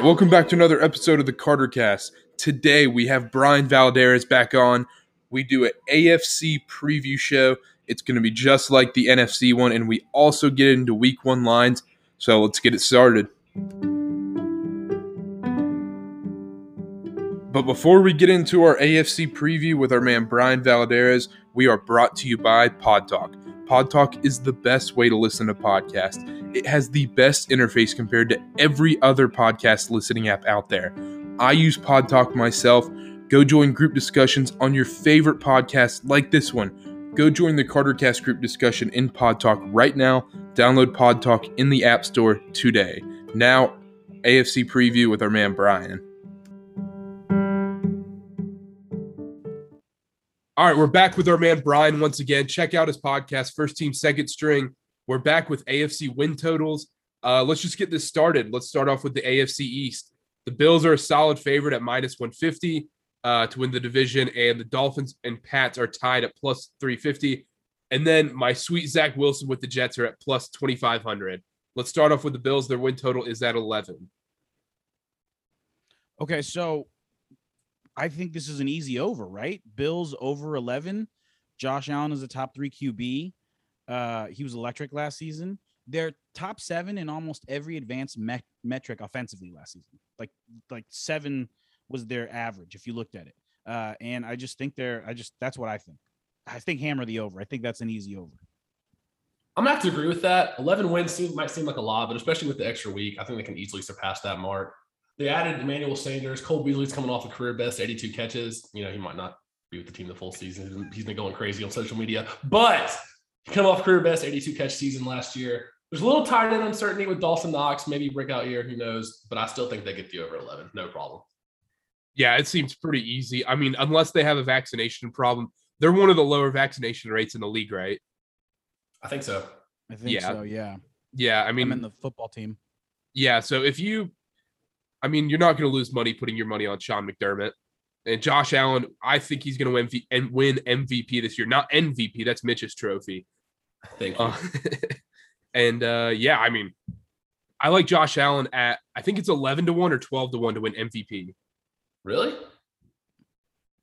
Right, welcome back to another episode of the Carter Cast. Today we have Brian Valadares back on. We do an AFC preview show. It's going to be just like the NFC one, and we also get into week one lines. So let's get it started. But before we get into our AFC preview with our man Brian Valadares, we are brought to you by Pod Talk. Pod Talk is the best way to listen to podcasts. It has the best interface compared to every other podcast listening app out there. I use Pod Talk myself. Go join group discussions on your favorite podcasts like this one. Go join the CarterCast group discussion in Pod Talk right now. Download Pod Talk in the App Store today. Now, AFC preview with our man Brian. All right, we're back with our man Brian once again. Check out his podcast, First Team Second String. We're back with AFC win totals. Uh, let's just get this started. Let's start off with the AFC East. The Bills are a solid favorite at minus 150 uh, to win the division, and the Dolphins and Pats are tied at plus 350. And then my sweet Zach Wilson with the Jets are at plus 2,500. Let's start off with the Bills. Their win total is at 11. Okay, so I think this is an easy over, right? Bills over 11. Josh Allen is a top three QB. Uh, he was electric last season. They're top seven in almost every advanced me- metric offensively last season. Like like seven was their average if you looked at it. Uh, and I just think they're. I just that's what I think. I think hammer the over. I think that's an easy over. I'm gonna have to agree with that. 11 wins seem, might seem like a lot, but especially with the extra week, I think they can easily surpass that mark. They added Emmanuel Sanders. Cole Beasley's coming off a career best 82 catches. You know, he might not be with the team the full season. He's been going crazy on social media, but he come off career best 82 catch season last year. There's a little tight end uncertainty with Dawson Knox, maybe breakout year, who knows? But I still think they get the over 11, no problem. Yeah, it seems pretty easy. I mean, unless they have a vaccination problem, they're one of the lower vaccination rates in the league, right? I think so. I think Yeah. so. Yeah. Yeah, I mean, I'm in the football team. yeah. So if you, I mean, you're not going to lose money putting your money on Sean McDermott and Josh Allen. I think he's going to win MV- and win MVP this year. Not MVP. That's Mitch's trophy. Thank you. Uh, and uh, yeah, I mean, I like Josh Allen at I think it's 11 to one or 12 to one to win MVP. really?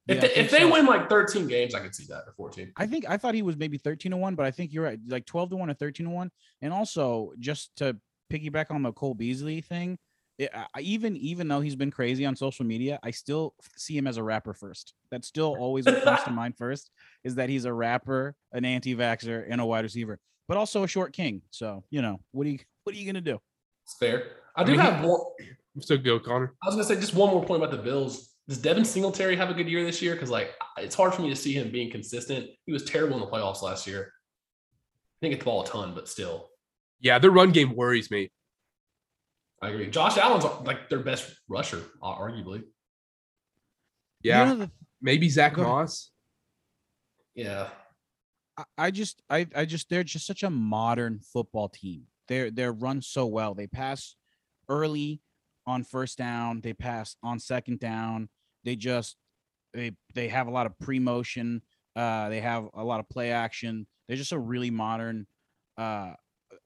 If, Yeah, I they, if they so. win like 13 games, I could see that or 14. I think I thought he was maybe 13 to 1, but I think you're right. Like 12 to 1 or 13 to 1. And also just to piggyback on the Cole Beasley thing, Eh, it, I, even even though he's been crazy on social media, I still see him as a rapper first. That's still always what comes to mind first is that he's a rapper, an anti-vaxxer, and a wide receiver, but also a short king. So, you know, what are you what are you gonna do? It's fair. I I do mean, he- have one. So go, Connor. I was gonna say just one more point about the Bills. Does Devin Singletary have a good year this year? Because like it's hard for me to see him being consistent. He was terrible in the playoffs last year. I think get the ball a ton, but still, Yeah, their run game worries me. I agree. Josh Allen's like their best rusher, uh, arguably. Yeah, You know, the- maybe Zach Moss. Yeah, I- I just I I just they're just such a modern football team. They're they're run so well. They pass early on first down, they pass on second down. They just they they have a lot of pre-motion. Uh they have a lot of play action. They're just a really modern uh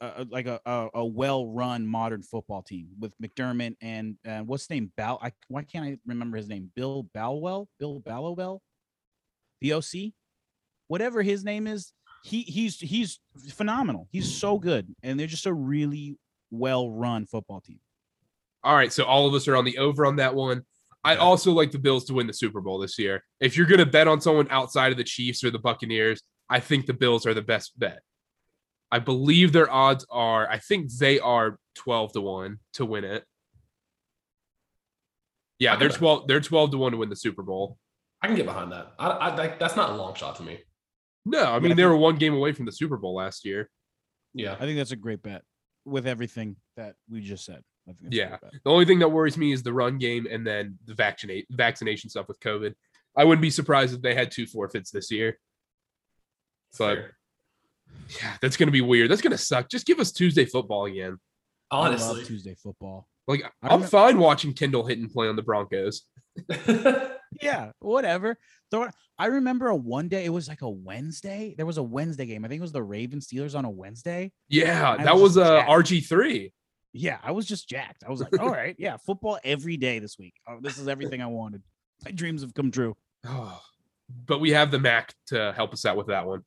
uh, like a, a, a well-run modern football team with McDermott and uh, what's his name Bal I, why can't I remember his name Bill Balwell Bill Ballowell the OC whatever his name is, he he's he's phenomenal. He's so good, and they're just a really well run football team. All right, so all of us are on the over on that one. I also like the Bills to win the Super Bowl this year. If you're going to bet on someone outside of the Chiefs or the Buccaneers, I think the Bills are the best bet. I believe their odds are, I think they are 12 to 1 to win it. Yeah, they're 12 they're 12 to 1 to win the Super Bowl. I can get behind that. I, I like that's not a long shot to me. No, I mean they were one game away from the Super Bowl last year. Yeah, I think that's a great bet with everything that we just said. I think Yeah. The only thing that worries me is the run game and then the vaccinate vaccination stuff with COVID. I wouldn't be surprised if they had two forfeits this year. But Fair. Yeah, that's gonna be weird. That's gonna suck. Just give us Tuesday football again. I love honestly, Tuesday football. Like I I'm remem- fine watching Kendall Hinton play on the Broncos. Yeah, whatever. Throw it. I remember a one day. It was like a Wednesday. There was a Wednesday game. I think it was the Ravens Steelers on a Wednesday. Yeah, I that was was just uh. RG three. Yeah, I was just jacked. I was like, all right, yeah, football every day this week. Oh, this is everything I wanted. My dreams have come true. Oh, but we have the Mac to help us out with that one.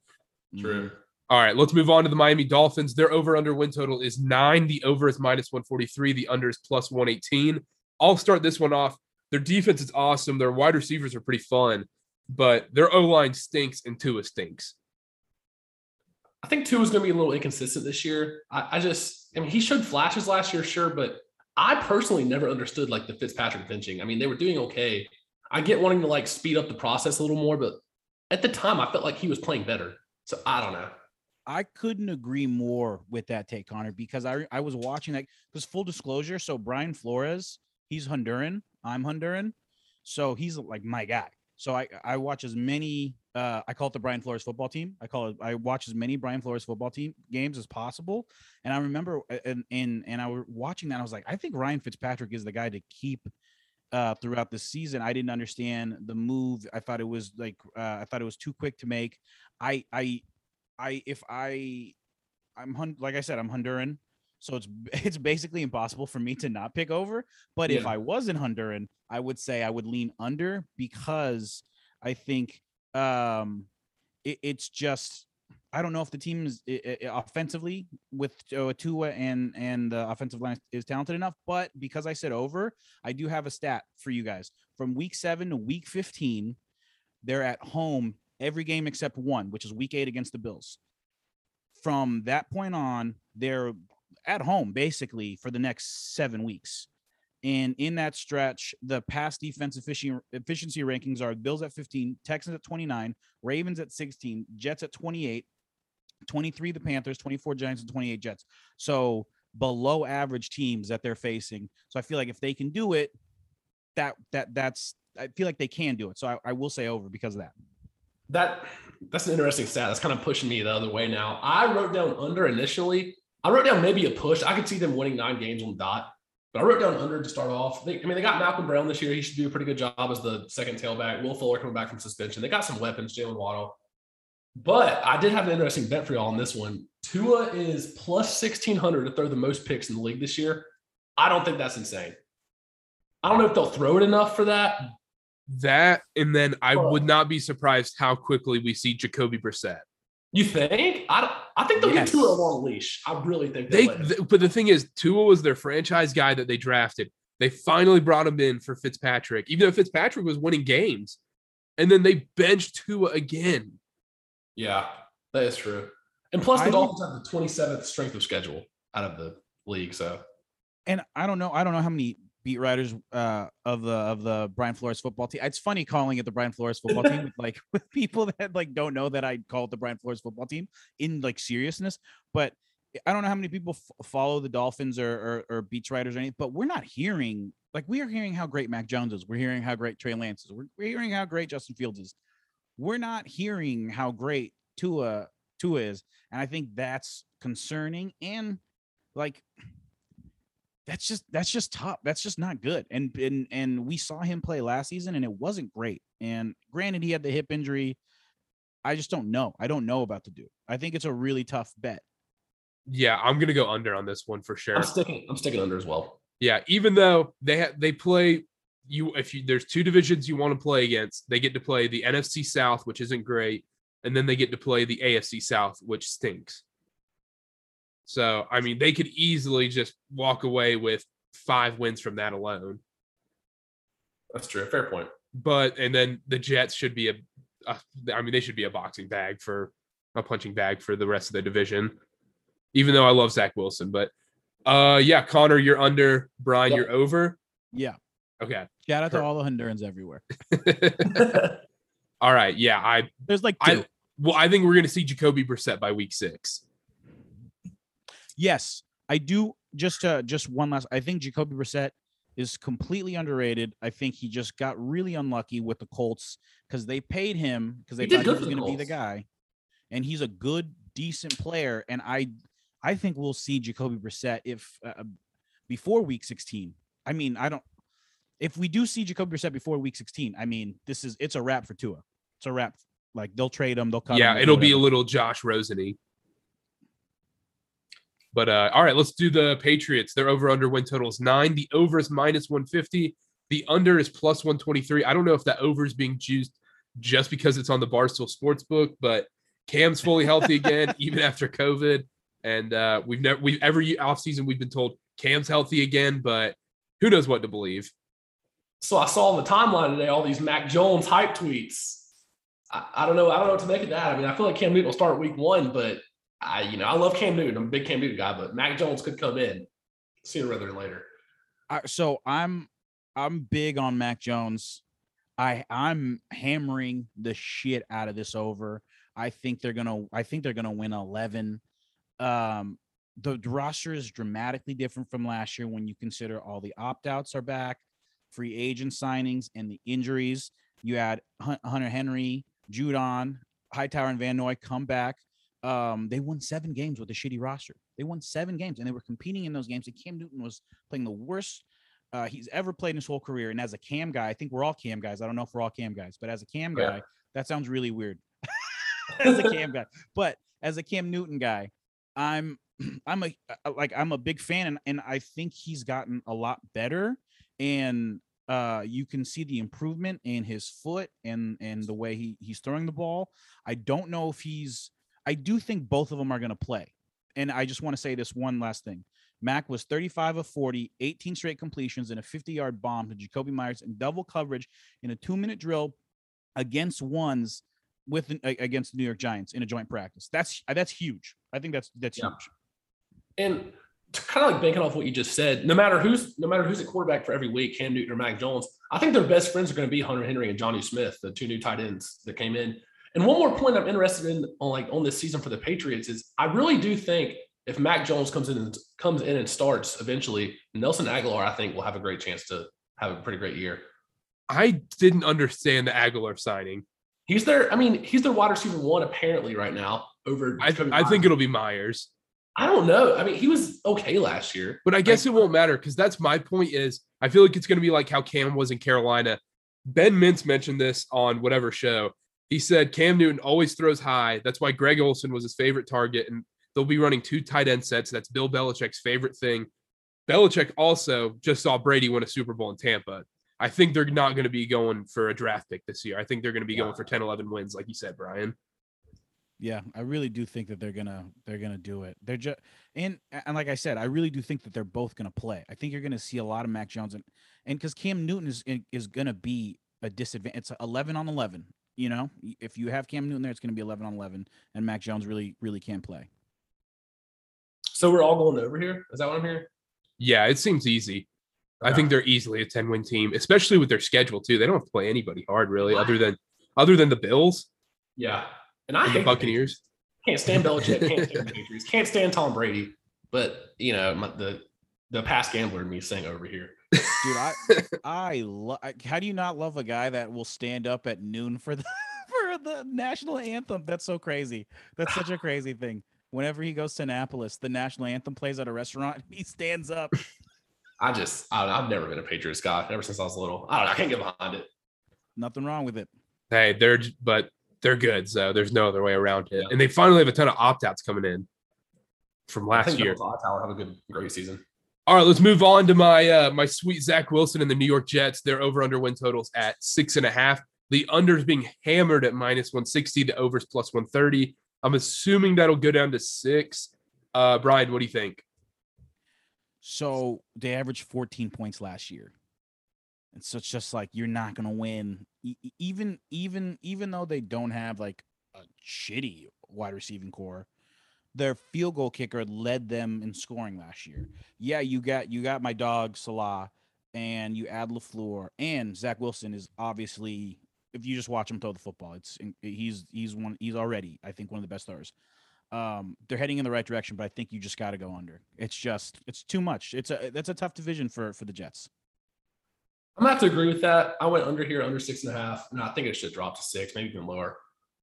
True. Mm-hmm. All right, let's move on to the Miami Dolphins. Their over under win total is nine. The over is minus 143. The under is plus 118. I'll start this one off. Their defense is awesome. Their wide receivers are pretty fun, but their O line stinks and Tua stinks. I think Tua is going to be a little inconsistent this year. I, I just, I mean, he showed flashes last year, sure, but I personally never understood like the Fitzpatrick benching. I mean, they were doing okay. I get wanting to like speed up the process a little more, but at the time, I felt like he was playing better. So I don't know. I couldn't agree more with that take, Connor, because I I was watching that because full disclosure, so Brian Flores, he's Honduran, I'm Honduran, so he's like my guy. So I I watch as many uh I call it the Brian Flores football team. I call it I watch as many Brian Flores football team games as possible. And I remember uh, and and and I was watching that I was like I think Ryan Fitzpatrick is the guy to keep uh throughout the season. I didn't understand the move. I thought it was like uh I thought it was too quick to make. I I I if I I'm like I said I'm Honduran, so it's it's basically impossible for me to not pick over. But if I was in Honduran, I would say I would lean under because I think um it, it's just I don't know if the team is i- i- offensively with uh, Tua and and the offensive line is talented enough. But because I said over, I do have a stat for you guys from week seven to week fifteen. They're at home every game except one, which is week eight against the Bills. From that point on, they're at home basically for the next seven weeks. And in that stretch, the past defense efficiency, rankings are Bills at 15, Texans at 29, Ravens at 16, Jets at 28, 23 the Panthers, 24 Giants, and 28 Jets. So below average teams that they're facing. So I feel like if they can do it, that that that's I feel like they can do it. So I, I will say over because of that. That that's an interesting stat. That's kind of pushing me the other way now. I wrote down under initially. I wrote down maybe a push. I could see them winning nine games on dot, but I wrote down under to start off. They, I mean, they got Malcolm Brown this year. He should do a pretty good job as the second tailback. Will Fuller coming back from suspension. They got some weapons, Jalen Waddle. But I did have an interesting bet for y'all on this one. Tua is plus 1,600 to throw the most picks in the league this year. I don't think that's insane. I don't know if they'll throw it enough for that. That and then I Oh. would not be surprised how quickly we see Jacoby Brissett. You think? I I think they'll Yes. get Tua a long leash. I really think They, they'll let him. th- but the thing is, Tua was their franchise guy that they drafted. They finally brought him in for Fitzpatrick, even though Fitzpatrick was winning games, and then they benched Tua again. Yeah, that is true. And plus, the I Dolphins have the 27th strength of schedule out of the league. So and I don't know, I don't know how many beat writers uh of the of the Brian Flores football team. It's funny calling it the Brian Flores football team with like with people that like don't know that I call it the Brian Flores football team in like seriousness, but I don't know how many people f- follow the Dolphins or, or or beats writers or anything, but we're not hearing like we are hearing how great Mac Jones is. We're hearing how great Trey Lance is. We're, we're hearing how great Justin Fields is. We're not hearing how great Tua Tua is, and I think that's concerning and like that's just that's just top. That's just not good. And and and we saw him play last season and it wasn't great. And granted, he had the hip injury. I just don't know. I don't know about the dude. I think it's a really tough bet. Yeah, I'm gonna go under on this one for sure. I'm sticking. I'm sticking under as well. Yeah, even though they ha- they play you if you there's two divisions you want to play against, they get to play the NFC South, which isn't great, and then they get to play the AFC South, which stinks. So, I mean, they could easily just walk away with five wins from that alone. That's true. Fair point. But and then the Jets should be a, a I mean, they should be a boxing bag for a punching bag for the rest of the division. Even though I love Zach Wilson, but uh yeah, Connor, you're under, Brian, Yep. you're over. Yeah. Okay. Shout out to all the Hondurans everywhere. All right. Yeah. I There's like I two. well, I think we're gonna see Jacoby Brissett by week six. Yes, I do. Just uh, just one last. I think Jacoby Brissett is completely underrated. I think he just got really unlucky with the Colts because they paid him because they He thought he was going to be the guy, and he's a good, decent player. And I, I think we'll see Jacoby Brissett if uh, before Week 16. I mean, I don't. If we do see Jacoby Brissett before Week 16, I mean, this is it's a wrap for Tua. It's a wrap. Like they'll trade him. They'll cut. him, yeah, they'll it'll be a little Josh Roseny. But uh, all right, let's do the Patriots. Their over under win total is nine. The over is minus 150. The under is plus 123. I don't know if that over is being juiced just because it's on the Barstool Sportsbook, but Cam's fully healthy again, even after COVID. And uh, we've never, we've every offseason we've been told Cam's healthy again, but who knows what to believe. So I saw on the timeline today all these Mac Jones hype tweets. I, I, don't know. I don't know what to make of that. I mean, I feel like Cam Newton will start week one, but I, you know, I love Cam Newton. I'm a big Cam Newton guy, but Mac Jones could come in sooner rather than later. Uh, so I'm I'm big on Mac Jones. I I'm hammering the shit out of this over. I think they're gonna I think they're gonna win 11. Um, the roster is dramatically different from last year when you consider all the opt outs are back, free agent signings, and the injuries. You had Hunter Henry, Judon, Hightower, and Van Noy come back. Um, they won seven games with a shitty roster. They won seven games and they were competing in those games. And Cam Newton was playing the worst uh, he's ever played in his whole career. And as a cam guy, I think we're all cam guys. I don't know if we're all cam guys, but as a cam guy, yeah. that sounds really weird. as a cam guy, but as a Cam Newton guy, I'm I'm a like I'm a big fan, and, and I think he's gotten a lot better. And uh, you can see the improvement in his foot and and the way he he's throwing the ball. I don't know if he's. I do think both of them are going to play. And I just want to say this one last thing. Mac was 35 of 40, 18 straight completions, and a 50 yard bomb to Jakobi Meyers in double coverage in a two minute drill against ones with against the New York Giants in a joint practice. That's that's huge. I think that's that's yeah. huge. And kind of like banking off what you just said, no matter who's no matter who's at quarterback for every week, Cam Newton or Mac Jones, I think their best friends are going to be Hunter Henry and Jonnu Smith, the two new tight ends that came in. And one more point I'm interested in on like on this season for the Patriots is I really do think if Mac Jones comes in and comes in and starts eventually, Nelson Agholor, I think, will have a great chance to have a pretty great year. I didn't understand the Agholor signing. He's their, I mean, he's their wide receiver one apparently right now. Over, I, th- I think it'll be Meyers. I don't know. I mean, he was okay last year, but I guess it won't matter because that's my point. Is I feel like it's going to be like how Cam was in Carolina. Ben Mintz mentioned this on whatever show. He said Cam Newton always throws high. That's why Greg Olsen was his favorite target, and They'll be running two tight end sets. That's Bill Belichick's favorite thing. Belichick also just saw Brady win a Super Bowl in Tampa. I think they're not going to be going for a draft pick this year. I think they're going to be yeah. going for 10, 11 wins, like you said, Brian. Yeah, I really do think that they're gonna they're gonna do it. They're just and and like I said, I really do think that they're both gonna play. I think you're gonna see a lot of Mac Jones and and because Cam Newton is is gonna be a disadvantage. It's 11 on 11. You know, if you have Cam Newton there, it's gonna be 11 on 11, and Mac Jones really really can play. So we're all going over here. Is that what I'm hearing? Yeah, it seems easy. Okay. I think ah. they're easily a 10 win team, especially with their schedule too. They don't have to play anybody hard really, other than other than the Bills. Yeah, and I and the Buccaneers. Can't stand Belichick. Can't stand Patriots. Can't stand Tom Brady. But you know my, the the past gambler in me saying over here. Dude, I I love. How do you not love a guy that will stand up at noon for the for the national anthem? That's so crazy. That's such a crazy thing whenever he goes to Annapolis, the national anthem plays at a restaurant. He stands up. I just, I have never been a Patriots guy ever since I was little. I don't know. I can't get behind it. Nothing wrong with it. Hey, they're, but they're good. So there's no other way around it. Yeah. And they finally have a ton of opt outs coming in from last year. Hightower have a good, great season. All right, let's move on to my uh my sweet Zach Wilson and the New York Jets. Their over under win totals at six and a half. The unders being hammered at minus 160, the overs plus 130. I'm assuming that'll go down to six. Uh, Brian, what do you think? So they averaged 14 points last year. And so it's just like you're not gonna win, even even even though they don't have like a shitty wide receiving core. Their field goal kicker led them in scoring last year. Yeah, you got you got my dog Salah, and you add Lafleur, and Zach Wilson is obviously if you just watch him throw the football, it's he's he's one he's already I think one of the best throwers. Um, they're heading in the right direction, but I think you just got to go under. It's just it's too much. It's a that's a tough division for for the Jets. I'm gonna have to agree with that. I went under here, under six and a half, and I think it should drop to six, maybe even lower.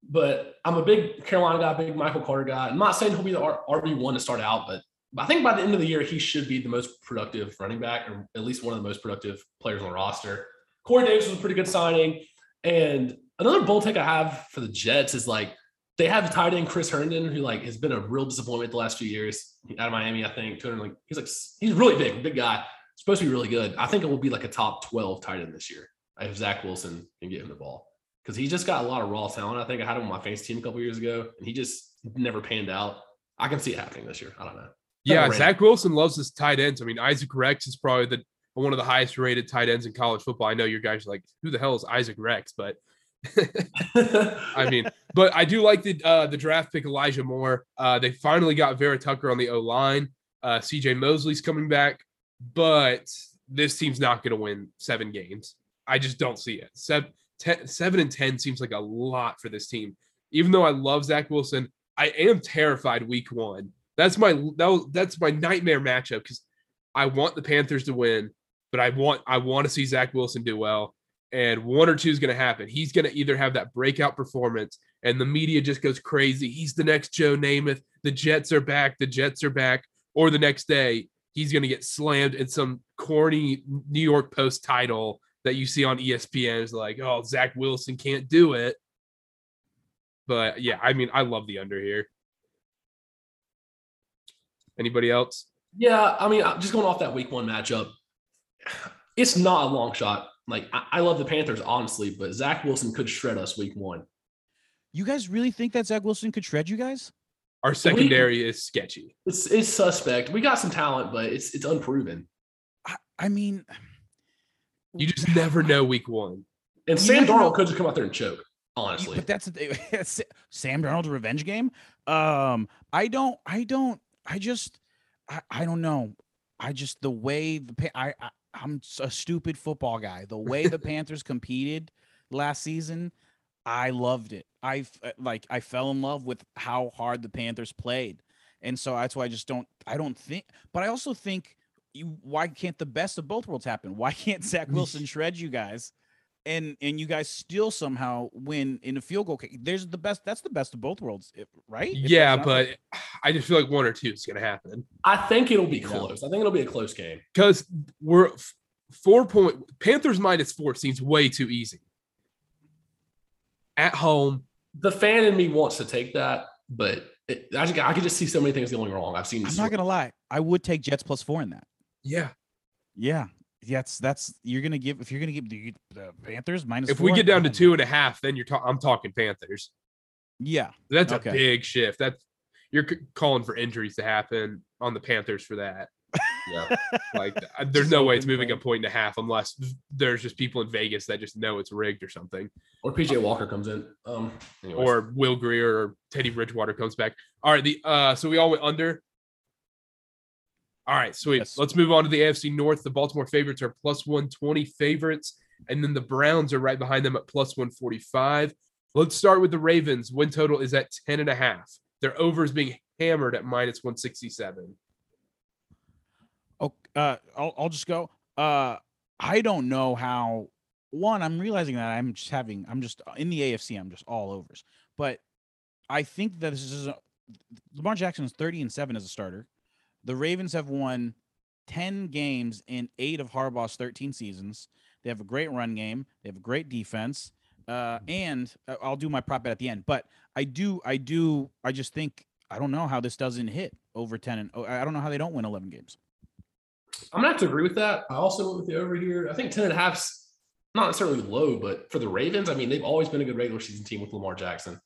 But I'm a big Carolina guy, big Michael Carter guy. I'm not saying he'll be the RB one to start out, but I think by the end of the year he should be the most productive running back, or at least one of the most productive players on the roster. Corey Davis was a pretty good signing. And another bold take I have for the Jets is like they have tight end Chris Herndon, who like has been a real disappointment the last few years out of Miami. I think 200 like he's like he's really big, big guy. Supposed to be really good. I think it will be like a top 12 tight end this year if Zach Wilson can get him the ball because he just got a lot of raw talent. I think I had him on my fantasy team a couple years ago, and he just never panned out. I can see it happening this year. I don't know. Yeah, Zach Wilson loves his tight ends. I mean, Isaac Rex is probably the one of the highest rated tight ends in college football. I know your guys are like, who the hell is Isaac Rex? But I mean, but I do like the uh, the draft pick Elijah Moore. Uh, they finally got Vera Tucker on the O line. Uh, CJ Mosley's coming back, but this team's not going to win seven games. I just don't see it. Seven, ten, seven and ten seems like a lot for this team. Even though I love Zach Wilson, I am terrified week one. That's my that was, that's my nightmare matchup because I want the Panthers to win, but I want I want to see Zach Wilson do well and one or two is going to happen. He's going to either have that breakout performance and the media just goes crazy. He's the next Joe Namath. The Jets are back. The Jets are back. Or the next day, he's going to get slammed in some corny New York Post title that you see on ESPN is like, oh, Zach Wilson can't do it. But yeah, I mean, I love the under here. Anybody else? Yeah, I mean, uh, just going off that week one matchup, it's not a long shot like I, I love the Panthers, honestly, but Zach Wilson could shred us week one. You guys really think that Zach Wilson could shred you guys? Our secondary we, is sketchy. It's, it's suspect. We got some talent, but it's it's unproven. I, I mean, you just never know week one. And Sam Darnold could just come out there and choke. Honestly, but that's Sam Darnold's revenge game. Um, I don't, I don't, I just, I, I don't know. I just the way the I, I I'm a stupid football guy. The way the Panthers competed last season, I loved it. I uh, like I fell in love with how hard the Panthers played. And so that's why I just don't I don't think but I also think you why can't the best of both worlds happen? Why can't Zach Wilson shred you guys? And and you guys still somehow win in a field goal. There's the best. That's the best of both worlds, right? If yeah, but I just feel like one or two is going to happen. I think it'll be close. Yeah. I think it'll be a close game because we're four point Panthers minus four seems way too easy. At home, the fan in me wants to take that, but it, I, just, I could just see so many things going wrong. I've seen. I'm not gonna lie. I would take Jets plus four in that. Yeah, yeah. That's that's you're gonna give if you're gonna give the, the Panthers minus. If we get down to two and a half, then you're ta- I'm talking Panthers. Yeah, that's okay. a big shift. That's you're calling for injuries to happen on the Panthers for that. Yeah. like uh, there's no way it's moving a point and a half unless there's just people in Vegas that just know it's rigged or something. Or PJ Walker comes in. Um anyways. or Will Grier or Teddy Bridgewater comes back. All right, the uh so we all went under. All right, sweet. Yes. Let's move on to the AFC North. The Baltimore favorites are plus 120 favorites, and then the Browns are right behind them at plus 145. Let's start with the Ravens. Win total is at 10 and a half. Their over is being hammered at minus 167. Oh, uh, I'll, I'll just go. Uh, I don't know how. One, I'm realizing that I'm just having. I'm just in the AFC. I'm just all overs. But I think that this is a, Lamar Jackson is 30 and seven as a starter. The Ravens have won 10 games in eight of Harbaugh's 13 seasons. They have a great run game. They have a great defense. Uh, and uh, I'll do my prop bet at the end. But I do, I do, I just think I don't know how this doesn't hit over 10 and oh, I don't know how they don't win 11 games. I'm gonna have to agree with that. I also went with the over here. I think 10 and a half's not necessarily low, but for the Ravens, I mean, they've always been a good regular season team with Lamar Jackson.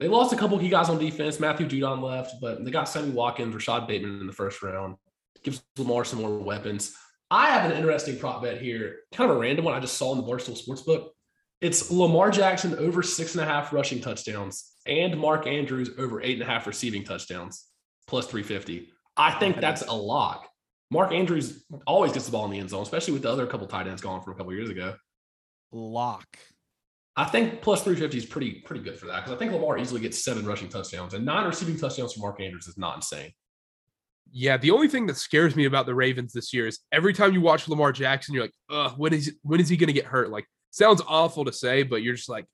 They lost a couple key guys on defense. Matthew Judon left, but they got Sammy Watkins, Rashod Bateman in the first round. Gives Lamar some more weapons. I have an interesting prop bet here, kind of a random one I just saw in the Barstool Sportsbook. It's Lamar Jackson over six and a half rushing touchdowns and Mark Andrews over eight and a half receiving touchdowns plus 350. I think that's a lock. Mark Andrews always gets the ball in the end zone, especially with the other couple tight ends gone from a couple years ago. Lock. I think plus 350 is pretty pretty good for that because I think Lamar easily gets seven rushing touchdowns and nine receiving touchdowns from Mark Andrews is not insane. Yeah, the only thing that scares me about the Ravens this year is every time you watch Lamar Jackson, you're like, "Ugh, when is when is he going to get hurt?" Like, sounds awful to say, but you're just like,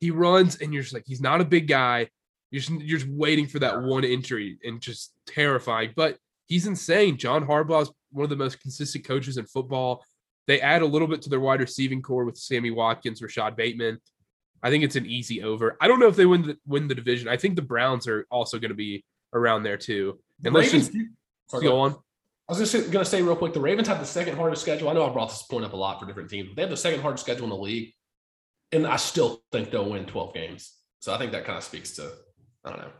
he runs and you're just like, he's not a big guy. You're just, you're just waiting for that one injury and just terrifying. But he's insane. John Harbaugh is one of the most consistent coaches in football. They add a little bit to their wide receiving core with Sammy Watkins, Rashod Bateman. I think it's an easy over. I don't know if they win the win the division. I think the Browns are also going to be around there too. And let's just Sorry, go on. I was just going to say real quick the Ravens have the second hardest schedule. I know I brought this point up a lot for different teams, but they have the second hardest schedule in the league. And I still think they'll win 12 games. So I think that kind of speaks to, I don't know.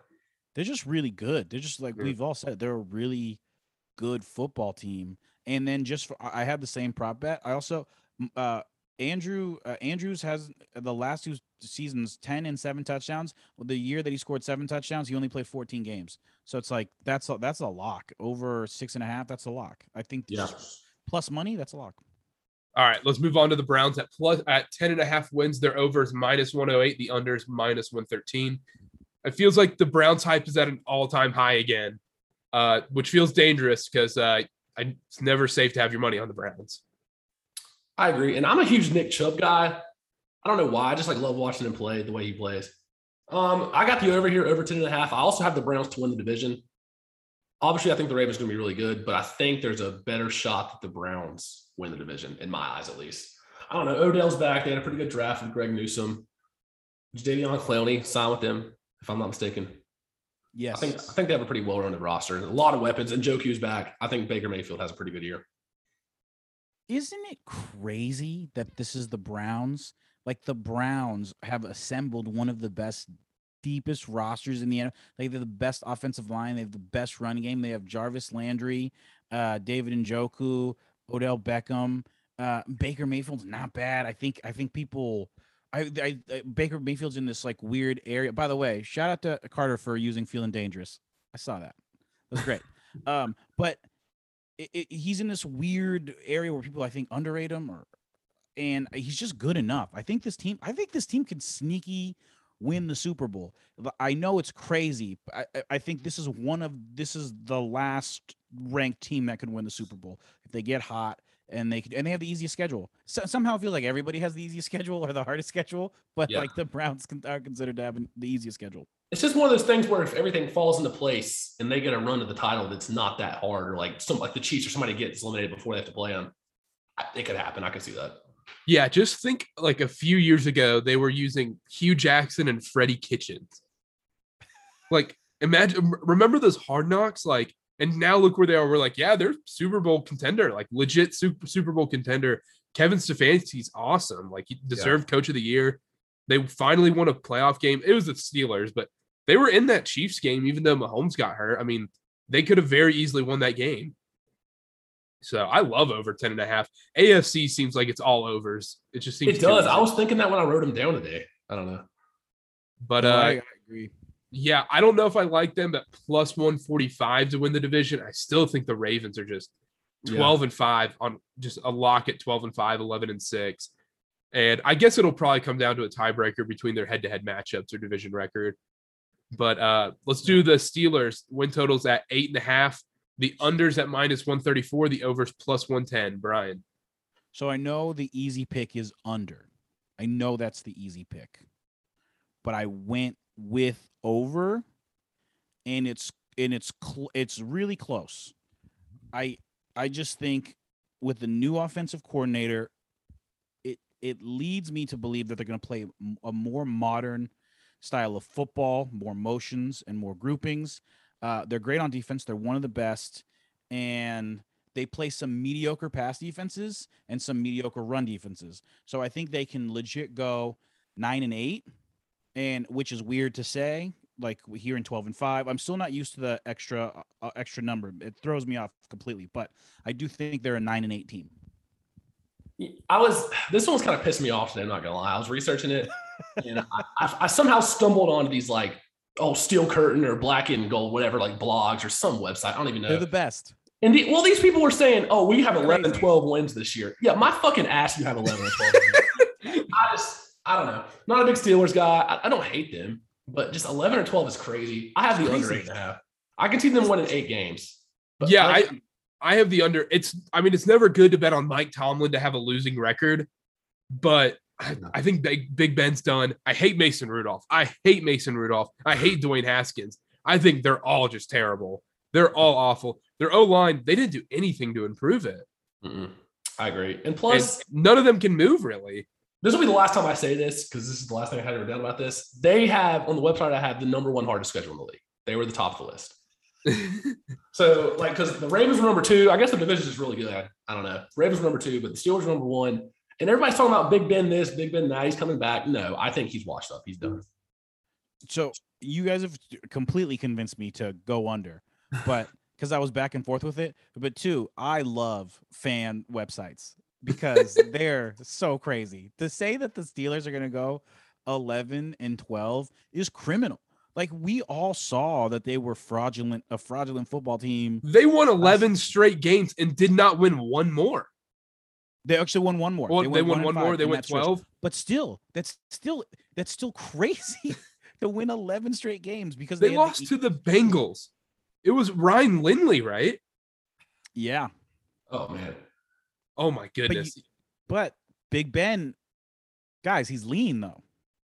They're just really good. They're just like Yeah. we've all said, they're a really good football team. And then just for, I have the same prop bet. I also uh Andrew uh, Andrews has the last two seasons 10 and 7 touchdowns. The year that he scored 7 touchdowns, he only played 14 games. So it's like that's a, that's a lock. Over six and a half, that's a lock. I think plus money, that's a lock. All right, let's move on to the Browns at plus at 10 and a half wins. Their over is minus 108, the under is minus 113. It feels like the Browns hype is at an all-time high again, uh, which feels dangerous because uh, I, it's never safe to have your money on the Browns. I agree. And I'm a huge Nick Chubb guy. I don't know why. I just like love watching him play the way he plays. Um, I got the over here, over 10 and a half. I also have the Browns to win the division. Obviously, I think the Ravens going to be really good, but I think there's a better shot that the Browns win the division, in my eyes at least. I don't know. Odell's back. They had a pretty good draft with Greg Newsome. Davion Clowney signed with them, if I'm not mistaken. Yes. I think I think they have a pretty well-rounded roster, a lot of weapons, and Joe Q's back. I think Baker Mayfield has a pretty good year. Isn't it crazy that this is the Browns? Like the Browns have assembled one of the best, deepest rosters in the NFL. Like they're the best offensive line. They have the best running game. They have Jarvis Landry, uh, David Njoku, Odell Beckham. Uh, Baker Mayfield's not bad. I think. I think people. I, I, I Baker Mayfield's in this like weird area. By the way, shout out to Carter for using "Feeling Dangerous." I saw that. That was great. um, but it, it, he's in this weird area where people I think underrate him or and he's just good enough. I think this team I think this team can sneaky win the Super Bowl. I know it's crazy. But I, I- I think this is one of this is the last ranked team that could win the Super Bowl if they get hot and they could and they have the easiest schedule. So, somehow I feel like everybody has the easiest schedule or the hardest schedule, but Yeah. like the Browns con- are considered to have an- the easiest schedule. It's just one of those things where if everything falls into place and they get a run to the title that's not that hard, or like some like the Chiefs or somebody gets eliminated before they have to play them, it could happen. I can see that. Yeah, just think like a few years ago, they were using Hue Jackson and Freddie Kitchens. Like, imagine, remember those hard knocks? Like, and now look where they are. We're like, yeah, they're Super Bowl contender, like legit Super, Super Bowl contender. Kevin Stefanski's awesome. Like, he deserved coach of the year. They finally won a playoff game. It was the Steelers, but they were in that Chiefs game, even though Mahomes got hurt. I mean, they could have very easily won that game. So I love over 10 and a half. AFC seems like it's all overs. It just seems It does. I was thinking that when I wrote them down today. I don't know. but No, uh I, I agree. Yeah, I don't know if I like them at plus 145 to win the division. I still think the Ravens are just 12 and 5 on just a lock at 12 and 5, 11 and 6. And I guess it'll probably come down to a tiebreaker between their head-to-head matchups or division record. But uh let's do the Steelers win totals at eight and a half, the unders at minus 134, the overs plus 110. Brian. So I know the easy pick is under. I know that's the easy pick. But I went with over and it's and it's cl- it's really close. I I just think with the new offensive coordinator it it leads me to believe that they're going to play a more modern style of football, more motions and more groupings. Uh, they're great on defense. They're one of the best, and they play some mediocre pass defenses and some mediocre run defenses. So I think they can legit go nine and eight, and which is weird to say. Like we here in twelve and five, I'm still not used to the extra uh, extra number. It throws me off completely. But I do think they're a nine and eight team. I was this one was kind of pissed me off today. I'm not gonna lie. I was researching it, and I, I, I somehow stumbled onto these like oh steel curtain or black and gold whatever like blogs or some website. I don't even know. They're the best. and the, well, these people were saying, oh, we have 11, 12 wins this year. Yeah, my fucking ass, you have 11 or 12 wins. I don't know. Not a big Steelers guy. I, I don't hate them, but just 11 or 12 is crazy. I have the under eight and a half. I can see them winning eight games. But Yeah, like- I have the under. It's I mean, it's never good to bet on Mike Tomlin to have a losing record, but I, I think Big, Big Ben's done. I hate Mason Rudolph. I hate Mason Rudolph. I hate Dwayne Haskins. I think they're all just terrible. They're all awful. Their O line, they didn't do anything to improve it. Mm-mm. I agree. And And plus, none of them can move really. This will be the last time I say this because this is the last thing I had ever done about this. They have on the website I have the number one hardest schedule in the league. They were the top of the list. so like because the Ravens were number two. I guess the division is really good. I, I don't know. Ravens were number two, but the Steelers were number one. And everybody's talking about Big Ben this, Big Ben that. He's coming back. No, I think he's washed up. He's done. So you guys have completely convinced me to go under, but because I was back and forth with it. But two, I love fan websites because they're so crazy. To say that the Steelers are going to go 11 and 12 is criminal. Like we all saw that they were fraudulent, a fraudulent football team. They won 11 straight games and did not win one more. They actually won one more. Well, they, they won one, one more. They went 12. But still, that's still that's still crazy to win 11 straight games because they, they lost the... to the Bengals. It was Ryan Lindley, right? Yeah. Oh man. Oh my goodness. But, but Big Ben, guys, he's lean though.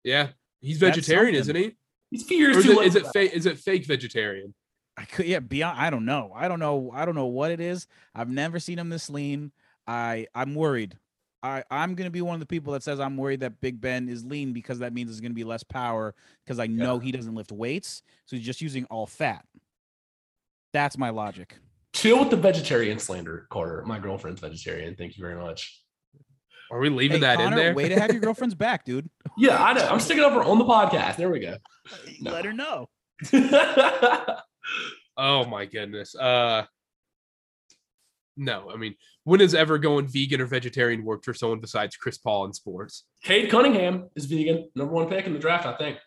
Yeah, he's vegetarian, isn't he? He's fears is, it, is it fake? Is it fake vegetarian? I could, yeah, beyond. I don't know. I don't know. I don't know what it is. I've never seen him this lean. I I'm worried. I I'm gonna be one of the people that says I'm worried that Big Ben is lean because that means there's gonna be less power because I know yeah. he doesn't lift weights, so he's just using all fat. That's my logic. Chill with the vegetarian slander, Carter. My girlfriend's vegetarian. Thank you very much. Are we leaving hey, that Connor, in there? Way to have your girlfriend's back, dude. Yeah, I know. I'm sticking up for on the podcast. There we go. No. Let her know. oh my goodness. Uh no, I mean, when has ever going vegan or vegetarian worked for someone besides Chris Paul in sports? Cade Cunningham is vegan, number one pick in the draft, I think.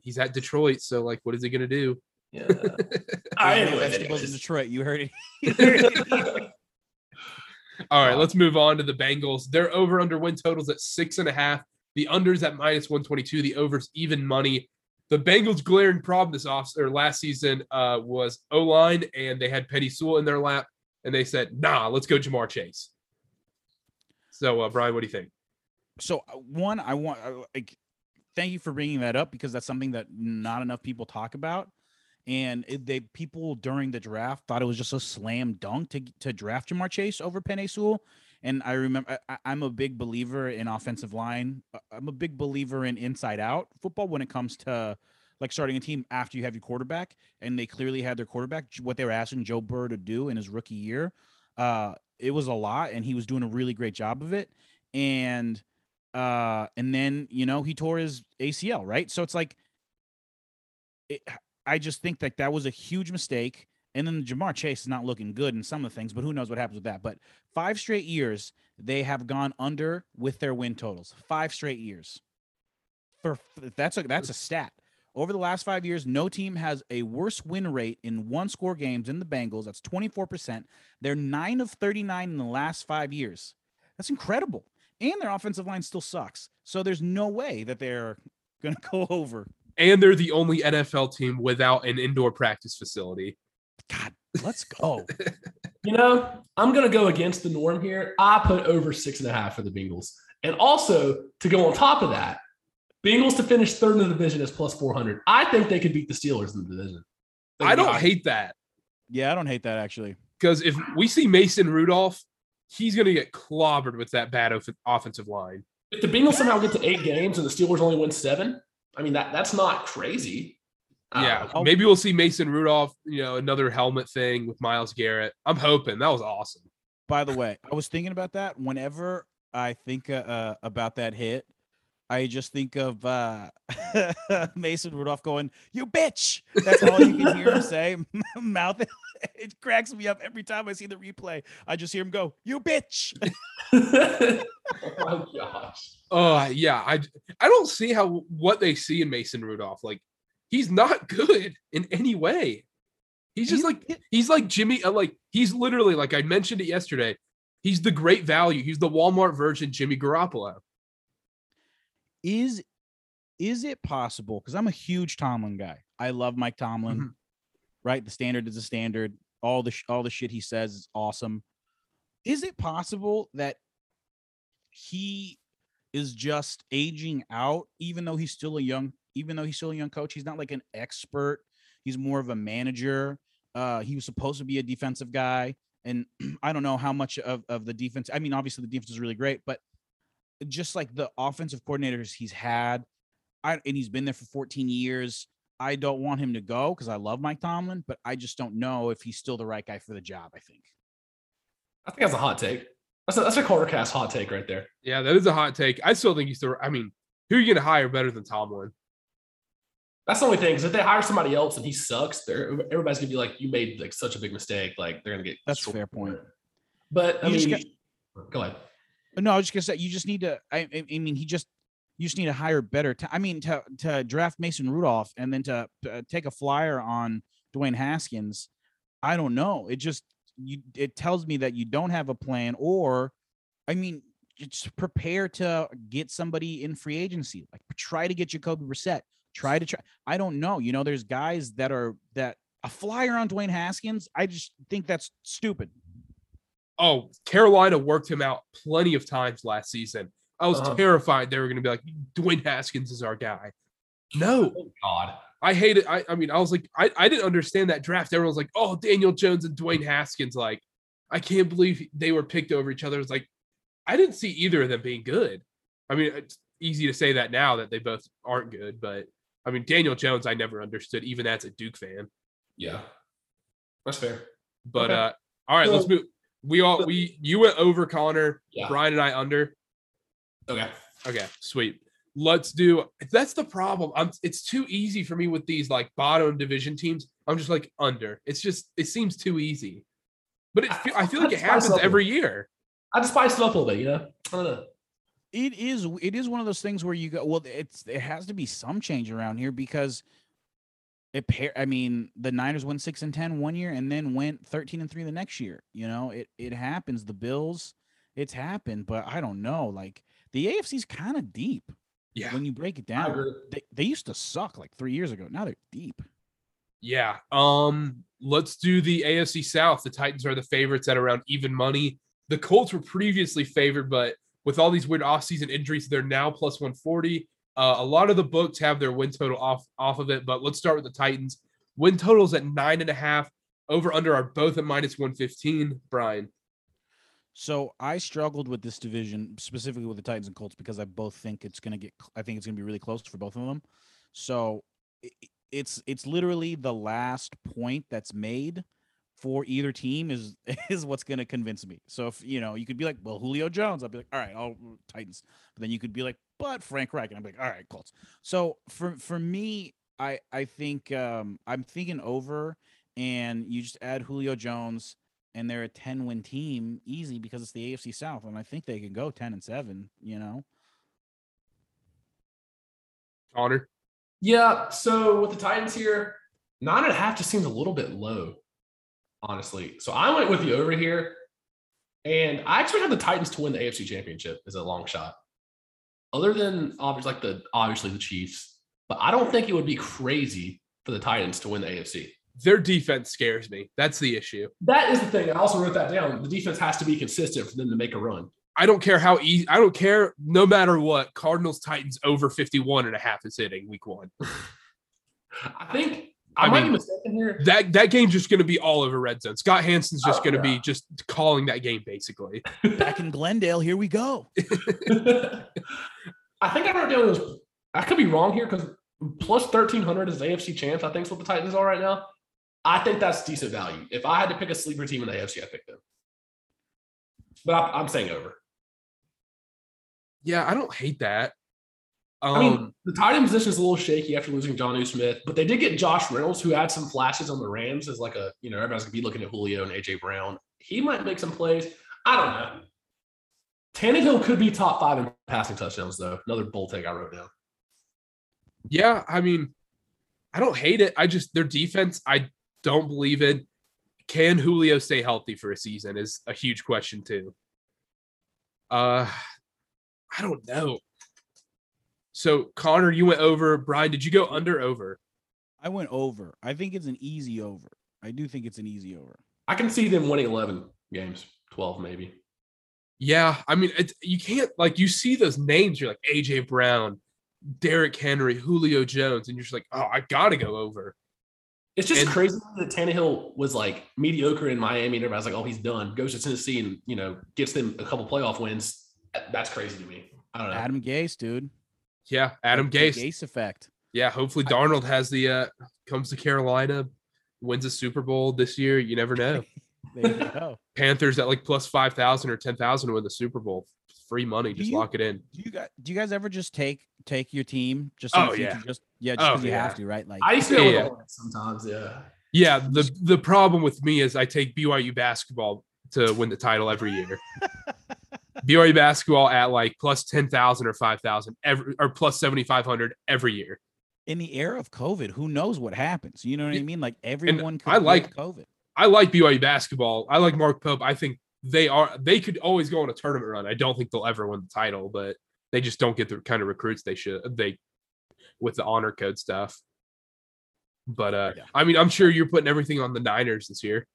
He's at Detroit, so like, what is he gonna do? Yeah. I know vegetables in Detroit. You heard it. All right, let's move on to the Bengals. Their over under win totals at six and a half. The unders at minus 122. The overs even money. The Bengals' glaring problem this off or last season uh, was O line, and they had Penei Sewell in their lap, and they said, "Nah, let's go Ja'Marr Chase." So, uh, Brian, what do you think? So, uh, one, I want uh, like, thank you for bringing that up because that's something that not enough people talk about and it, they people during the draft thought it was just a slam dunk to to draft Ja'Marr Chase over Penei Sewell. And I remember I, am a big believer in offensive line. Uh, I'm a big believer in inside out football when it comes to like starting a team after you have your quarterback. And they clearly had their quarterback. What they were asking Joe Burrow to do in his rookie year, uh, it was a lot, and he was doing a really great job of it. And uh, and then you know he tore his ACL, right? So it's like. It, I just think that that was a huge mistake. And then Ja'Marr Chase is not looking good in some of the things, but who knows what happens with that. But five straight years, they have gone under with their win totals. Five straight years. For that's a that's a stat. Over the last five years, no team has a worse win rate in one score games than the Bengals. That's 24%. They're nine of 39 in the last five years. That's incredible. And their offensive line still sucks. So there's no way that they're going to go over and they're the only NFL team without an indoor practice facility. God, let's go. you know, I'm gonna go against the norm here. I put over six and a half for the Bengals, and also to go on top of that, Bengals to finish third in the division is plus 400. I think they could beat the Steelers in the division. I don't hate that. Yeah, I don't hate that actually. Because if we see Mason Rudolph, he's going to get clobbered with that bad offensive line. If the Bengals somehow get to eight games and the Steelers only win seven, I mean that that's not crazy. Yeah, uh, maybe we'll see Mason Rudolph, you know, another helmet thing with Myles Garrett. I'm hoping that was awesome. By the way, I was thinking about that. Whenever I think uh, uh about that hit, I just think of uh, Mason Rudolph going, "You bitch!" That's all you can hear him say. Mouth it cracks me up every time I see the replay. I just hear him go, "You bitch." oh my gosh. Oh uh, yeah, I I don't see how what they see in Mason Rudolph. Like he's not good in any way. He's just like he's like Jimmy. Uh, like he's literally like I mentioned it yesterday. He's the great value. He's the Walmart version Jimmy Garoppolo. Is is it possible? Because I'm a huge Tomlin guy. I love Mike Tomlin. Mm-hmm. Right, the standard is a standard. All the sh- all the shit he says is awesome. Is it possible that he is just aging out, even though he's still a young, even though he's still a young coach. He's not like an expert. He's more of a manager. Uh, he was supposed to be a defensive guy, and I don't know how much of, of the defense. I mean, obviously the defense is really great, but just like the offensive coordinators he's had, I and he's been there for 14 years. I don't want him to go because I love Mike Tomlin, but I just don't know if he's still the right guy for the job. I think. I think that's a hot take. That's a, that's a Cornercast hot take right there. Yeah, that is a hot take. I still think he's the. I mean, who are you going to hire better than Tomlin? That's the only thing. Because if they hire somebody else and he sucks, they're everybody's gonna be like, "You made like such a big mistake." Like they're gonna get. That's a fair point. But I You just mean, got- go ahead. No, I was just gonna say you just need to. I, I mean, he just you just need to hire better. T- I mean, to to draft Mason Rudolph and then to uh, take a flyer on Dwayne Haskins. I don't know. It just you. It tells me that you don't have a plan, or, I mean, just prepare to get somebody in free agency. Like try to get Jacoby Brissett. Try to try. I don't know. You know, there's guys that are that a flyer on Dwayne Haskins. I just think that's stupid. Oh, Carolina worked him out plenty of times last season. I was Uh-huh. terrified they were going to be like, Dwayne Haskins is our guy. No, Oh God. I hate it. I, I mean, I was like, I, I didn't understand that draft. Everyone was like, oh, Daniel Jones and Dwayne Haskins. Like, I can't believe they were picked over each other. It's like, I didn't see either of them being good. I mean, it's easy to say that now that they both aren't good, but I mean, Daniel Jones, I never understood, even as a Duke fan. Yeah. That's fair. But Okay. uh, all right, let's move. We all we you went over Connor, Yeah. Brian and I under. Okay. Okay, sweet. Let's do. That's the problem. I'm. It's too easy for me with these like bottom division teams. I'm just like under. It's just. It seems too easy. But it, fe- I feel like it happens up. every year. I just spiced it up a little bit, you know? I don't know. It is. It is one of those things where you go. Well, it's. It has to be some change around here because. It. pair- I mean, the Niners went six and ten one year, and then went thirteen and three the next year. You know, it. It happens. The Bills. It's happened, but I don't know. Like the AFC's kind of deep Yeah. when you break it down. They, they used to suck like three years ago. Now they're deep. Yeah. Um. Let's do the AFC South. The Titans are the favorites at around even money. The Colts were previously favored, but with all these weird offseason injuries, they're now plus 140. Uh, a lot of the books have their win total off off of it, but let's start with the Titans. Win totals at nine and a half. Over under are both at minus 115. Brian. So I struggled with this division specifically with the Titans and Colts because I both think it's going to get. I think it's going to be really close for both of them. So it's it's literally the last point that's made for either team is is what's going to convince me. So if you know, you could be like, well, Julio Jones, I'll be like, all right, I'll Titans. But then you could be like, but Frank Reich, and I'm like, all right, Colts. So for for me, I I think um I'm thinking over, and you just add Julio Jones and they're a 10 win team easy because it's the AFC South and I think they can go 10 and 7, you know. Connor. Yeah. So with the Titans here, nine and a half just seems a little bit low, honestly. So I went with the over here. And I actually have the Titans to win the AFC championship as a long shot. Other than obviously like the obviously the Chiefs, but I don't think it would be crazy for the Titans to win the AFC. Their defense scares me. That's the issue. That is the thing. I also wrote that down. The defense has to be consistent for them to make a run. I don't care how easy. I don't care. No matter what, Cardinals Titans over 51 and a half is hitting week one. I think I, I might mean, be mistaken here. That that game's just going to be all over red zone. Scott Hansen's just Oh, going to yeah. be just calling that game basically. Back in Glendale, here we go. I think I wrote down it was. I could be wrong here because plus thirteen hundred is AFC champs. I think is what the Titans are right now. I think that's decent value. If I had to pick a sleeper team in the AFC, I pick them. But I, I'm saying over. Yeah, I don't hate that. Um, I mean, the tight end position is a little shaky after losing Jonnu Smith, but they did get Josh Reynolds, who had some flashes on the Rams as like a, you know, everybody's gonna be looking at Julio and AJ Brown. He might make some plays. I don't know. Tannehill could be top five in passing touchdowns, though. Another bull take I wrote down. yeah, I mean, I don't hate it. I just their defense, I don't believe in. Can Julio stay healthy for a season is a huge question too. Uh, I don't know. So Connor, you went over. Brian, did you go under over? I went over. I think it's an easy over. I do think it's an easy over. I can see them winning 11 games, 12 maybe. Yeah, I mean, it's, you can't like you see those names. You're like AJ Brown, Derrick Henry, Julio Jones, and you're just like, oh, I gotta go over. It's just And- crazy that Tannehill was like mediocre in Miami and everybody's like, oh, he's done. Goes to Tennessee and, you know, gets them a couple playoff wins. That's crazy to me. I don't know. Adam Gase, dude. Yeah, Adam The Gase. Gase effect. Yeah, hopefully Darnold has the uh comes to Carolina, wins a Super Bowl this year. You never know. There you go. Panthers at like plus five thousand or ten thousand to win the Super Bowl. Free money, Do just you- lock it in. Do you guys do you guys ever just take take your team just in Oh, the future, yeah. just yeah, just Oh, because you yeah. have to, right? Like I used to go Yeah. with the Hornets sometimes. Yeah. Yeah, the the problem with me is I take BYU basketball to win the title every year. BYU basketball at like plus ten thousand or five thousand every or plus seventy five hundred every year. in the era of COVID, who knows what happens? You know what I mean? Like everyone could I like- COVID. I like BYU basketball. I like Mark Pope. I think they are they could always go on a tournament run. I don't think they'll ever win the title, but they just don't get the kind of recruits they should they with the honor code stuff. But uh Yeah. I mean I'm sure you're putting everything on the Niners this year.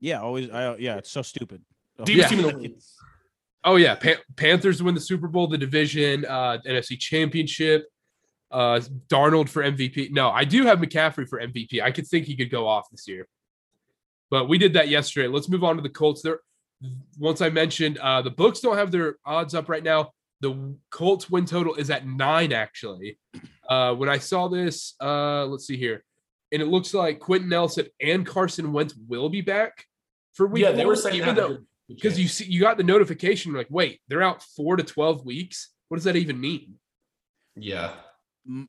Yeah, always. I, yeah, it's so stupid. Deepest Yeah. team in the Oh yeah, Pan- Panthers win the Super Bowl, the division, uh, NFC Championship. Uh, Darnold for MVP. No, I do have McCaffrey for MVP. I could think he could go off this year, but we did that yesterday. Let's move on to the Colts. There, once I mentioned uh, the books don't have their odds up right now. The Colts win total is at nine actually. Uh, when I saw this, uh, let's see here, and it looks like Quenton Nelson and Carson Wentz will be back for week. Yeah, they were saying even though because you see you got the notification like wait they're out four to 12 weeks what does that even mean Yeah.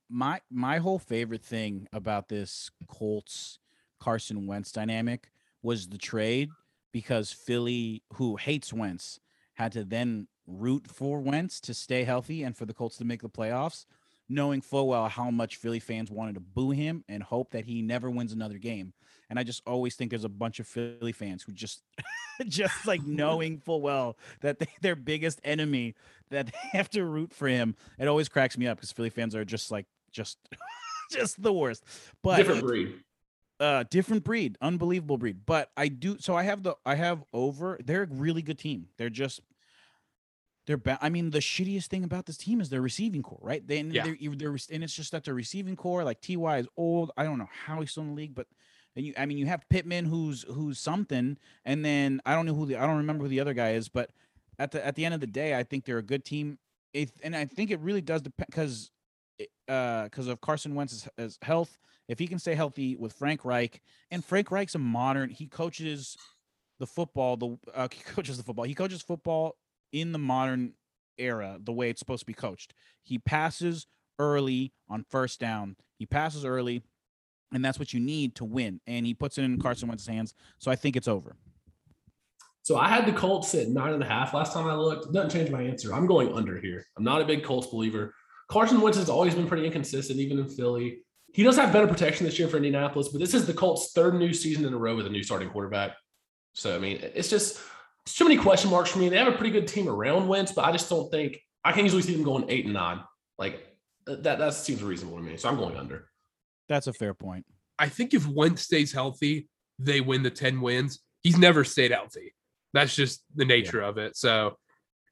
my my whole favorite thing about this Colts Carson Wentz dynamic was the trade because Philly, who hates Wentz, had to then root for Wentz to stay healthy and for the Colts to make the playoffs, knowing full well how much Philly fans wanted to boo him and hope that he never wins another game. And I just always think there's a bunch of Philly fans who just just like knowing full well that they, their biggest enemy that they have to root for him. It always cracks me up because Philly fans are just like just just the worst. But Different breed. uh different breed, unbelievable breed. But I do so I have the I have over. They're a really good team. They're just they're ba- I mean, the shittiest thing about this team is their receiving core, right? They, and Yeah. they're, they're and it's just that their receiving core, like Ty is old. I don't know how he's still in the league, but and you, I mean, you have Pittman, who's who's something, and then I don't know who the I don't remember who the other guy is, but at the at the end of the day, I think they're a good team, and I think it really does depend because uh because of Carson Wentz's his health. If he can stay healthy with Frank Reich, and Frank Reich's a modern, he coaches the football. The uh, he coaches the football. He coaches football in the modern era, the way it's supposed to be coached. He passes early on first down. He passes early, and that's what you need to win. And he puts it in Carson Wentz's hands. So I think it's over. So I had the Colts at nine and a half last time I looked. Doesn't change my answer. I'm going under here. I'm not a big Colts believer. Carson Wentz has always been pretty inconsistent, even in Philly. He does have better protection this year for Indianapolis, but this is the Colts' third new season in a row with a new starting quarterback. So I mean, it's just it's too many question marks for me. They have a pretty good team around Wentz, but I just don't think I can easily see them going eight and nine. Like that that seems reasonable to me. So I'm going under. That's a fair point. i think if wentz stays healthy they win the 10 wins. He's never stayed healthy. That's just the nature of it. So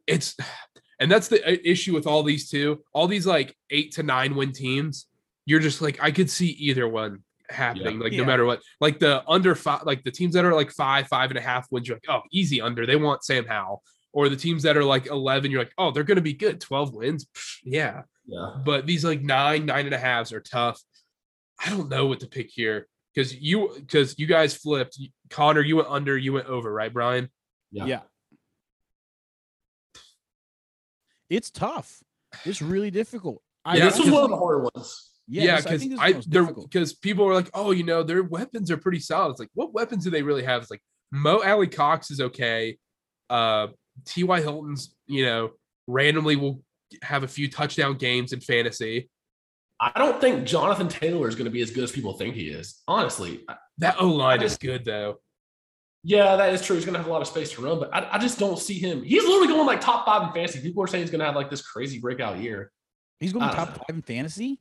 it's and that's the uh, issue with all these two all these like eight to nine win teams you're just like i could see either one happening like Yeah. no matter what. Like the under five like the teams that are like five five and a half wins you're like oh easy under. They want sam howell. Or the teams that are like 11 you're like oh they're gonna be good. 12 wins? Psh, yeah. Yeah. but these like nine nine and a halves are tough i don't know what to pick here because you because you guys flipped connor you went under you went over right brian Yeah. Yeah. It's tough. It's really difficult. I, Yeah, this was one of the harder ones. yeah, yeah this- I because think this is i the most they're difficult. because people are like oh you know their weapons are pretty solid it's like what weapons do they really have it's like mo Alie-Cox is okay uh ty hilton's you know randomly will have a few touchdown games in fantasy I don't think Jonathan Taylor is going to be as good as people think he is. Honestly, that o-line is good though yeah, that is true. He's going to have a lot of space to run, but I, I just don't see him. He's literally going like top five in fantasy. People are saying he's going to have like this crazy breakout year. He's going to don't top know. five in fantasy.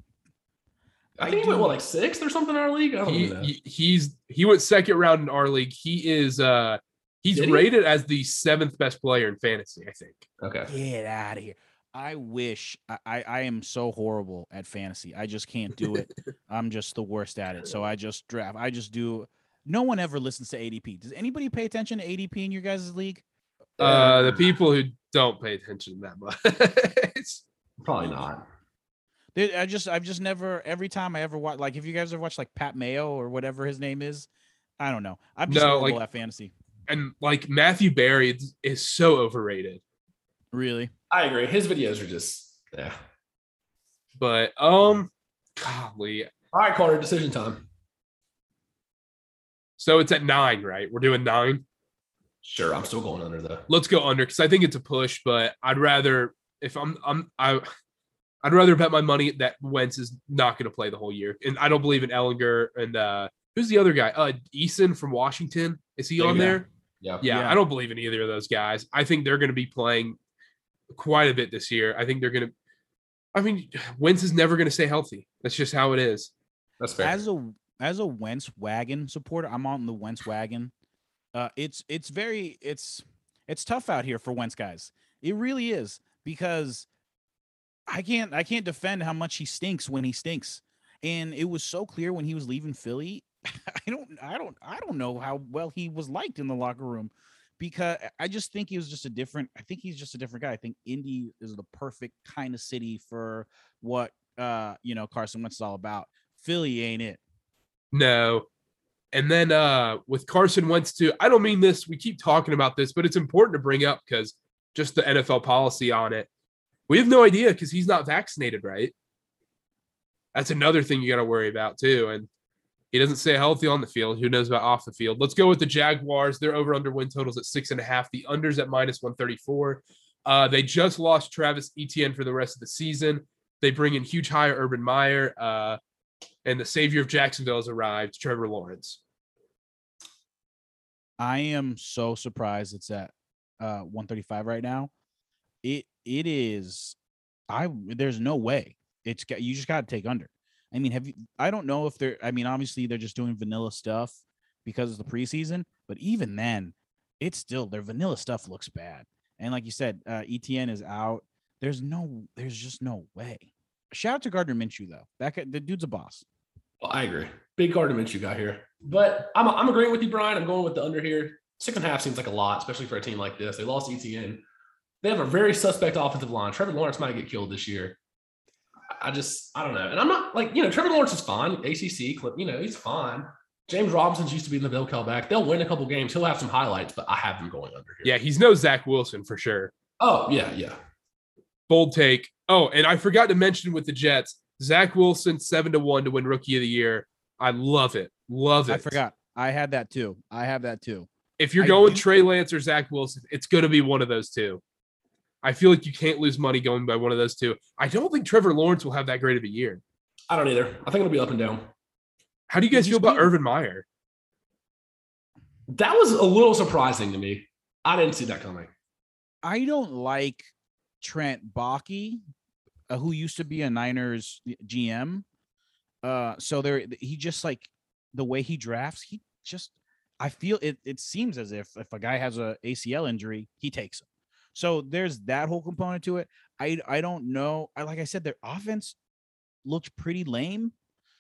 I, I think he went what like sixth or something in our league. I don't he, know. he- he's he went second round in our league he is uh he's Did he? rated as the seventh best player in fantasy i think okay, Get out of here. I wish I, I, I am so horrible at fantasy. I just can't do it. I'm just the worst at it. So I just draft. I just do. No one ever listens to ADP. Does anybody pay attention to ADP in your guys' league? uh the people who don't pay attention that much. Probably not. I just I've just never every time I ever watch like if you guys ever watched like Pat Mayo or whatever his name is, I don't know. I'm just No, horrible like- at fantasy. and like Matthew Berry is, is so overrated. Really. I agree. His videos are just yeah. But um, golly. All right, Carter. Decision time. So it's at nine, right? We're doing nine. Sure, I'm still going under though. Let's go under because I think it's a push. But I'd rather if I'm I'm I. I'd rather bet my money that Wentz is not going to play the whole year, and I don't believe in Ehlinger and uh who's the other guy? Uh, Eason from Washington. Is he Yeah, on there? Yeah. Yeah, Yeah. I don't believe in either of those guys. I think they're going to be playing quite a bit this year. I think they're going to. I mean, Wentz is never going to stay healthy. That's just how it is. That's fair. As a as a Wentz wagon supporter, I'm on the Wentz wagon. Uh, it's it's very it's it's tough out here for Wentz guys. It really is because I can't I can't defend how much he stinks when he stinks. And it was so clear when he was leaving Philly. I don't I don't I don't know how well he was liked in the locker room because I just think he was just a different I think he's just a different guy. I think Indy is the perfect kind of city for what uh you know Carson Wentz is all about. Philly ain't it. No. And then uh with Carson Wentz too. I don't mean this. We keep talking about this, but it's important to bring up because just the NFL policy on it. We have no idea because he's not vaccinated, right? That's another thing you got to worry about too. And he doesn't stay healthy on the field. Who knows about off the field? Let's go with the Jaguars. They're over under win totals at six and a half. The unders at minus 134. Uh, they just lost Travis Etienne for the rest of the season. They bring in huge hire Urban Meyer. Uh, and the savior of Jacksonville has arrived, Trevor Lawrence. I am so surprised it's at uh 135 right now. It it is I there's no way. It's got you just got to take under. I mean, have you I don't know if they're I mean, obviously they're just doing vanilla stuff because of the preseason, but even then, it's still their vanilla stuff looks bad. And like you said, uh Etienne is out. There's no there's just no way. Shout out to Gardner Minshew though. That guy, the dude's a boss. Well, I agree. Big Gardner Minshew got here. But I'm, I'm agreeing with you, Brian. I'm going with the under here. Six and a half seems like a lot, especially for a team like this. They lost Etienne. They have a very suspect offensive line. Trevor Lawrence might get killed this year. I just, I don't know. And I'm not like, you know, Trevor Lawrence is fine. ACC, clip, you know, he's fine. James Robinson's used to be in the Bill Cal back. They'll win a couple games. He'll have some highlights, but I have him going under here. Yeah, he's no Zach Wilson for sure. Oh, yeah, yeah. Bold take. Oh, and I forgot to mention with the Jets, Zach Wilson seven to one to win Rookie of the Year. I love it. Love it. I forgot. I had that too. I have that too. If you're I going do- Trey Lance or Zach Wilson, it's going to be one of those two. I feel like you can't lose money going by one of those two. I don't think Trevor Lawrence will have that great of a year. I don't either. I think it'll be up and down. How do you guys He's feel about good. Urban Meyer? That was a little surprising to me. I didn't see that coming. I don't like Trent Baalke, uh, who used to be a Niners GM. Uh, so there, he just like the way he drafts. He just, I feel it. It seems as if if a guy has a ACL injury, he takes him. So there's that whole component to it. I I don't know. I like I said, their offense looked pretty lame.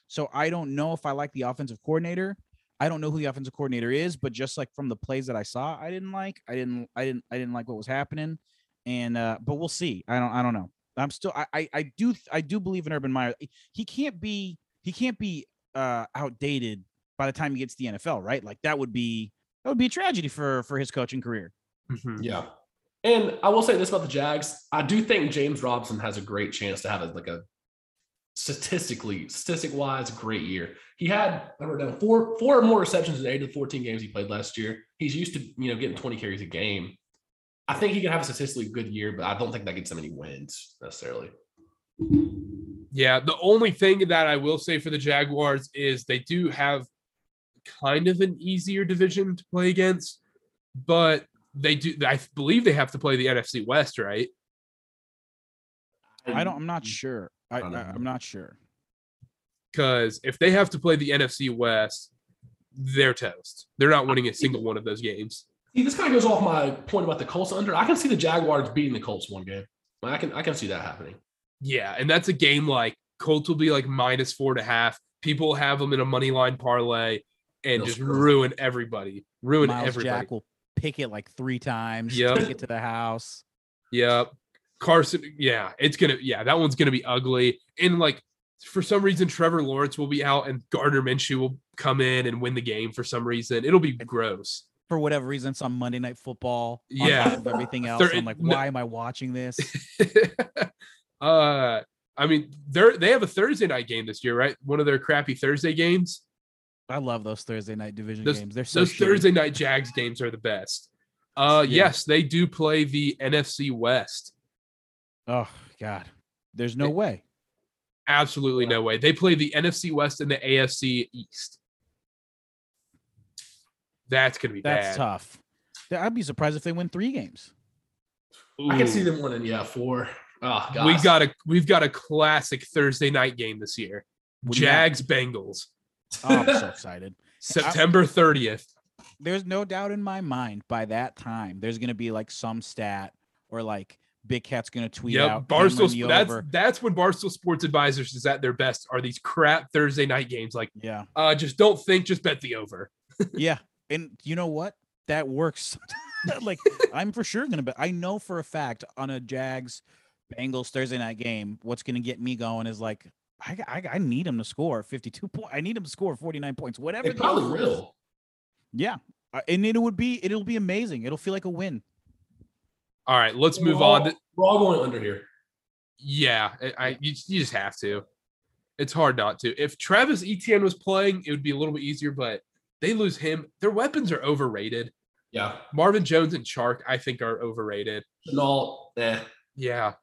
So I don't know if I like the offensive coordinator. I don't know who the offensive coordinator is, but just like from the plays that I saw, I didn't like. I didn't. I didn't. I didn't like what was happening. And uh, but we'll see. I don't. I don't know. I'm still. I. I, I do. I do believe in Urban Meyer. He can't be. He can't be uh, outdated by the time he gets to the NFL, right? Like that would be that would be a tragedy for for his coaching career. Mhm. Yeah. And I will say this about the Jags. I do think James Robinson has a great chance to have a, like a statistically, statistic wise, great year. He had I wrote down four four or more receptions in eight of the 14 games he played last year. He's used to, you know, getting 20 carries a game. I think he can have a statistically good year, but I don't think that gets him any wins necessarily. Yeah, the only thing that I will say for the Jaguars is they do have kind of an easier division to play against, but they do. I believe they have to play the NFC West, right? I don't. I'm not mm. sure. I, I don't I know. I'm not sure. Because if they have to play the NFC West, they're toast. They're not winning a single one of those games. See, this kind of goes off my point about the Colts under. I can see the Jaguars beating the Colts one game. I can I can see that happening. Yeah, and that's a game like Colts will be like minus four and a half. People have them in a money line parlay and They'll just screw 'em. ruin everybody. Ruin Myles everybody. Jack will pick it like three times. Yep. Take it to the house. Yep. Carson, yeah, it's gonna, yeah, that one's gonna be ugly. And like for some reason, Trevor Lawrence will be out and Gardner Minshew will come in and win the game for some reason. It'll be gross. For whatever reason, it's on Monday Night Football. Yeah. everything else. They're- I'm like, no- why am I watching this? uh I mean, they're they have a Thursday night game this year, right? One of their crappy Thursday games. I love those Thursday night division Those- games. They're so Those shitty. Thursday night Jags games are the best. Uh Yeah. yes, they do play the NFC West. Oh God, there's no It- way. Absolutely no way. They play the NFC West and the AFC East. That's gonna be That's bad. tough. I'd be surprised if they win three games. I can see them winning. Yeah, four. Oh, God. We got a we've got a classic Thursday night game this year. What do you got? Jags Bengals, Oh, I'm so excited. September 30th. There's no doubt in my mind by that time there's gonna be like some stat or like Big Cat's gonna tweet Yep, out. Barstool. Barstool. Sp- That's that's when Barstool Sports Advisors is at their best. Are these crap Thursday night games? Like, yeah, uh, just don't think, just bet the over. yeah. And you know what? That works. like I'm for sure gonna bet. I know for a fact on a Jags Bengals Thursday night game, what's gonna get me going is like I I, I need him to score 52 points. I need him to score 49 points. Whatever. It probably over will. Yeah, Uh, and it would be it'll be amazing. It'll feel like a win. All right, let's move We're all- on. To, We're all going under here. yeah, I, I you, you just have to. It's hard not to. If Travis Etienne was playing, it would be a little bit easier, but they lose him. Their weapons are overrated. Yeah. Marvin Jones and Chark, I think, are overrated. Shenault, eh. Yeah,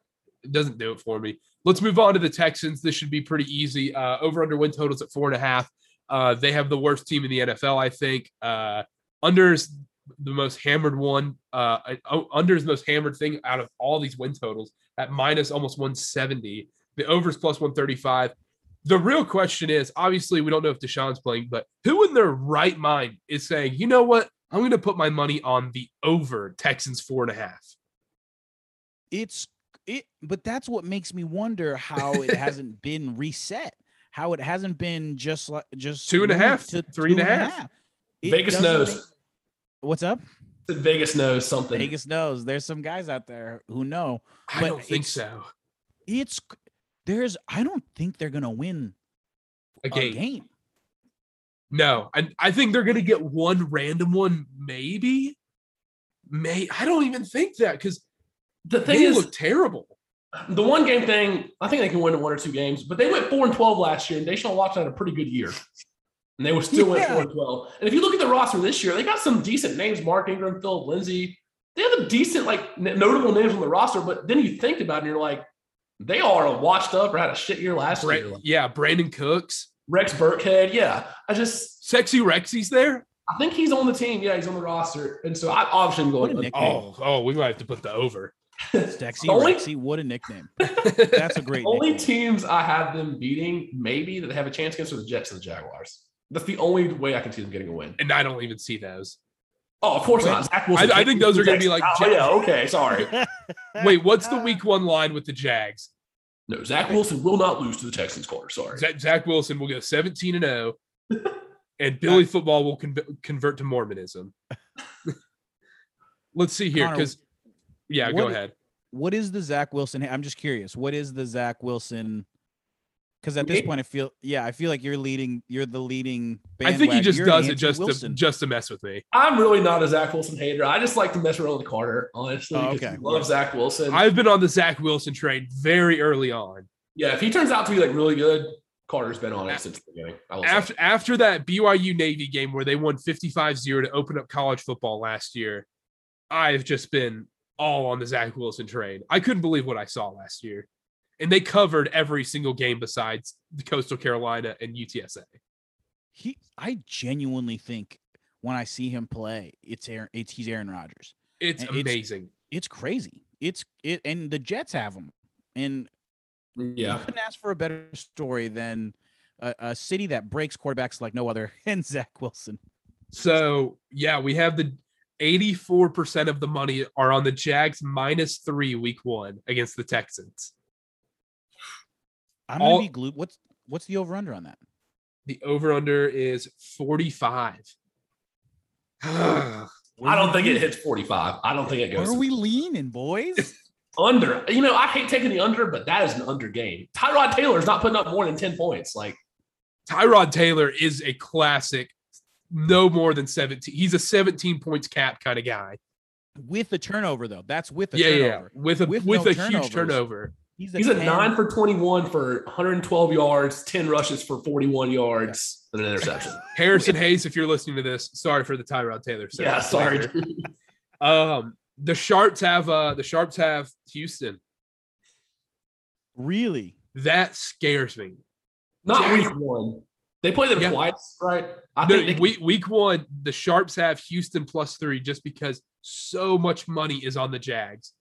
it doesn't do it for me. Let's move on to the Texans. This should be pretty easy. Uh, over under win totals at four and a half. Uh, they have the worst team in the NFL, I think. Uh, unders the most hammered one. Uh, uh, under is the most hammered thing out of all these win totals at minus almost 170. The overs plus 135. The real question is obviously we don't know if Deshaun's playing, but who in their right mind is saying, you know what? I'm going to put my money on the over Texans four and a half. It's it, but that's what makes me wonder how it hasn't been reset. How it hasn't been just like just Two and a moved half, to three and two a half. It Vegas knows. make- what's up? Vegas knows something. Vegas knows. There's some guys out there who know. I But don't think so. It's there's. I don't think they're gonna win A a game. game. No, and I think they're gonna get one random one, maybe. May I don't even think that because The thing they is, look terrible. the one game thing, I think they can win one or two games, but they went four and twelve last year, and Deshaun Watson had a pretty good year. And they were still went Yeah. four and twelve. And if you look at the roster this year, they got some decent names: Mark Ingram, Phillip Lindsay. They have a decent, like n- notable names on the roster. But then you think about it, and you're like, they are washed up or had a shit year last Bra- year. Yeah, Brandin Cooks, Rex Burkhead, yeah. I just, sexy Rexy's there. I think he's on the team. Yeah, he's on the roster, and so I obviously am What going. Oh, oh, we might have to put the over. Sexy Only- Rexy. What a nickname. That's a great. only nickname. teams I have them beating, maybe that they have a chance against, are the Jets and the Jaguars. That's the only way I can see them getting a win. and I don't even see those. Oh, of course Wait. not. Zach Wilson. I- I think those are gonna be like Oh, yeah, okay, sorry. Wait, what's the week one line with the Jags? No, Zach Wilson will not lose to the Texans corner. Sorry. Zach, Zach Wilson will go 17 and 0, and Billy Football will con- convert to Mormonism. Let's see here, because yeah, go ahead. what is the Zach Wilson? I'm just curious. What is the Zach Wilson? Because at this point, I feel yeah, I feel like you're leading. You're the leading. I think he just you're does it Anthony just to, just to mess with me. I'm really not a Zach Wilson hater. I just like to mess around with Carter, honestly. Oh, 'cause okay. I love Zach Wilson. I've been on the Zach Wilson train very early on. yeah, if he turns out to be like really good, Carter's been on it since the beginning. I will say. After after that BYU Navy game where they won 55-0 to open up college football last year, I've just been all on the Zach Wilson train. I couldn't believe what I saw last year. And they covered every single game besides the Coastal Carolina and UTSA. He, I genuinely think when I see him play, it's Aaron. It's he's Aaron Rodgers. It's And it's- amazing. It's crazy. It's it, and the Jets have him. And yeah. you couldn't ask for a better story than a, a city that breaks quarterbacks like no other, and Zach Wilson. So yeah, we have the 84% of the money are on the Jags minus three week one against the Texans. I'm gonna be glued. What's what's the over under on that? The over under is 45. I don't think it hits 45. I don't think it Where goes. are we leaning, boys? Under. You know, I hate taking the under, but that is an under game. Tyrod Taylor is not putting up more than 10 points. Like, Tyrod Taylor is a classic, no more than 17. He's a 17 points cap kind of guy. with the turnover though. That's with the Yeah, yeah, with a with, With no a turnovers. huge turnover. He's a, he's a nine for 21 for 112 yards, 10 rushes for 41 yards, and an interception. Harrison Hayes, if you're listening to this, sorry for the Tyrod Taylor. yeah, sorry. Um, the Sharps have uh the Sharps have Houston. Really? That scares me. Not Jack- week one. They play them Yeah. twice, right? I No, think they week week one, the Sharps have Houston plus three just because so much money is on the Jags.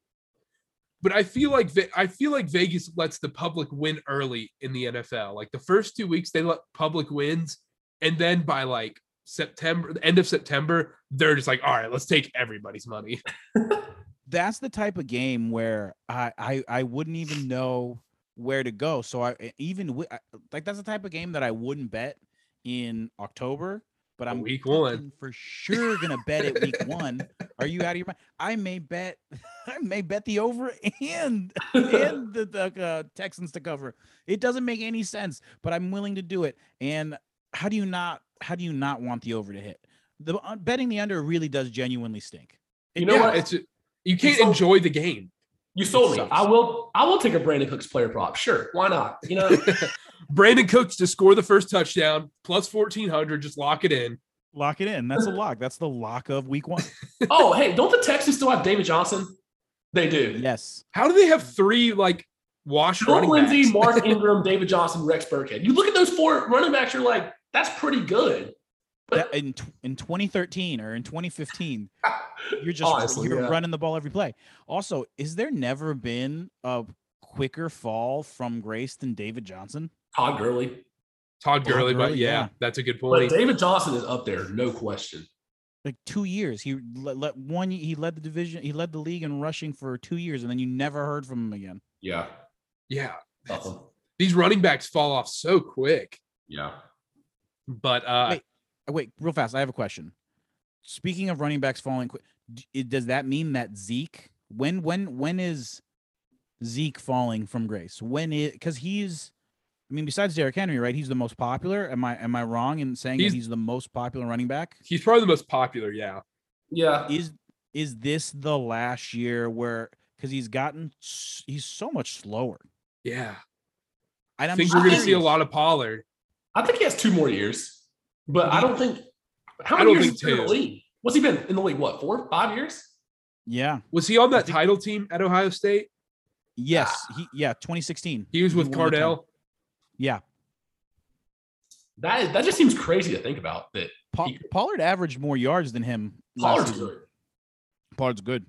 But I feel like I feel like Vegas lets the public win early in the NFL. Like the first two weeks, they let public wins, and then by like September, the end of September, they're just like, all right, let's take everybody's money. That's the type of game where I I, I wouldn't even know where to go. So I even like that's the type of game that I wouldn't bet in October. But I'm Week one. for sure gonna bet it week one. Are you out of your mind? I may bet I may bet the over and and the, the uh, Texans to cover. It doesn't make any sense, but I'm willing to do it. And how do you not how do you not want the over to hit? The uh, betting the under really does genuinely stink. It You know what? it's you can't so- enjoy the game. You sold me. I will. I will take a Brandin Cooks player prop. Sure, why not? You know, Brandin Cooks to score the first touchdown plus fourteen hundred. Just lock it in. Lock it in. That's a lock. That's the lock of week one. oh hey, don't the Texans still have David Johnson? They do. Yes. How do they have three like wash Phillip running Lindsay, backs? Mark Ingram, David Johnson, Rex Burkhead. You look at those four running backs. You're like, that's pretty good. But That- in in 2013 or in 2015, you're just Honestly, you're yeah. running the ball every play. Also, is there never been a quicker fall from Grace than David Johnson? Todd Gurley. Todd Todd Gurley, but yeah, yeah. that's a good But point. David Johnson is up there, no question. Like two years, he let, let one. He led the division. He led the league in rushing for two years, and then you never heard from him again. Yeah. yeah, Nothing. these running backs fall off so quick. Yeah. But uh, Wait. Wait, real fast. I have a question. Speaking of running backs falling it- does that mean that Zeke? When when when is Zeke falling from grace? When it because he's, I mean, besides Derrick Henry, right? He's the most popular. Am I am I wrong in saying He's- that he's the most popular running back? he's probably the most popular. Yeah, Yeah. Is is this the last year where because he's gotten he's so much slower? yeah. And I I'm think we're gonna see a lot of Pollard. I think he has two more years, but I don't think. How many years think has he been in the league? What's he been in the league? What four, five years? Yeah. Was he on that title team at Ohio State? Yes. He yeah. 2016. He was with won. Cardale. Yeah. That is, that just seems crazy to think about. That Pa- He- Pollard averaged more yards than him. Pollard's good. Pollard's good.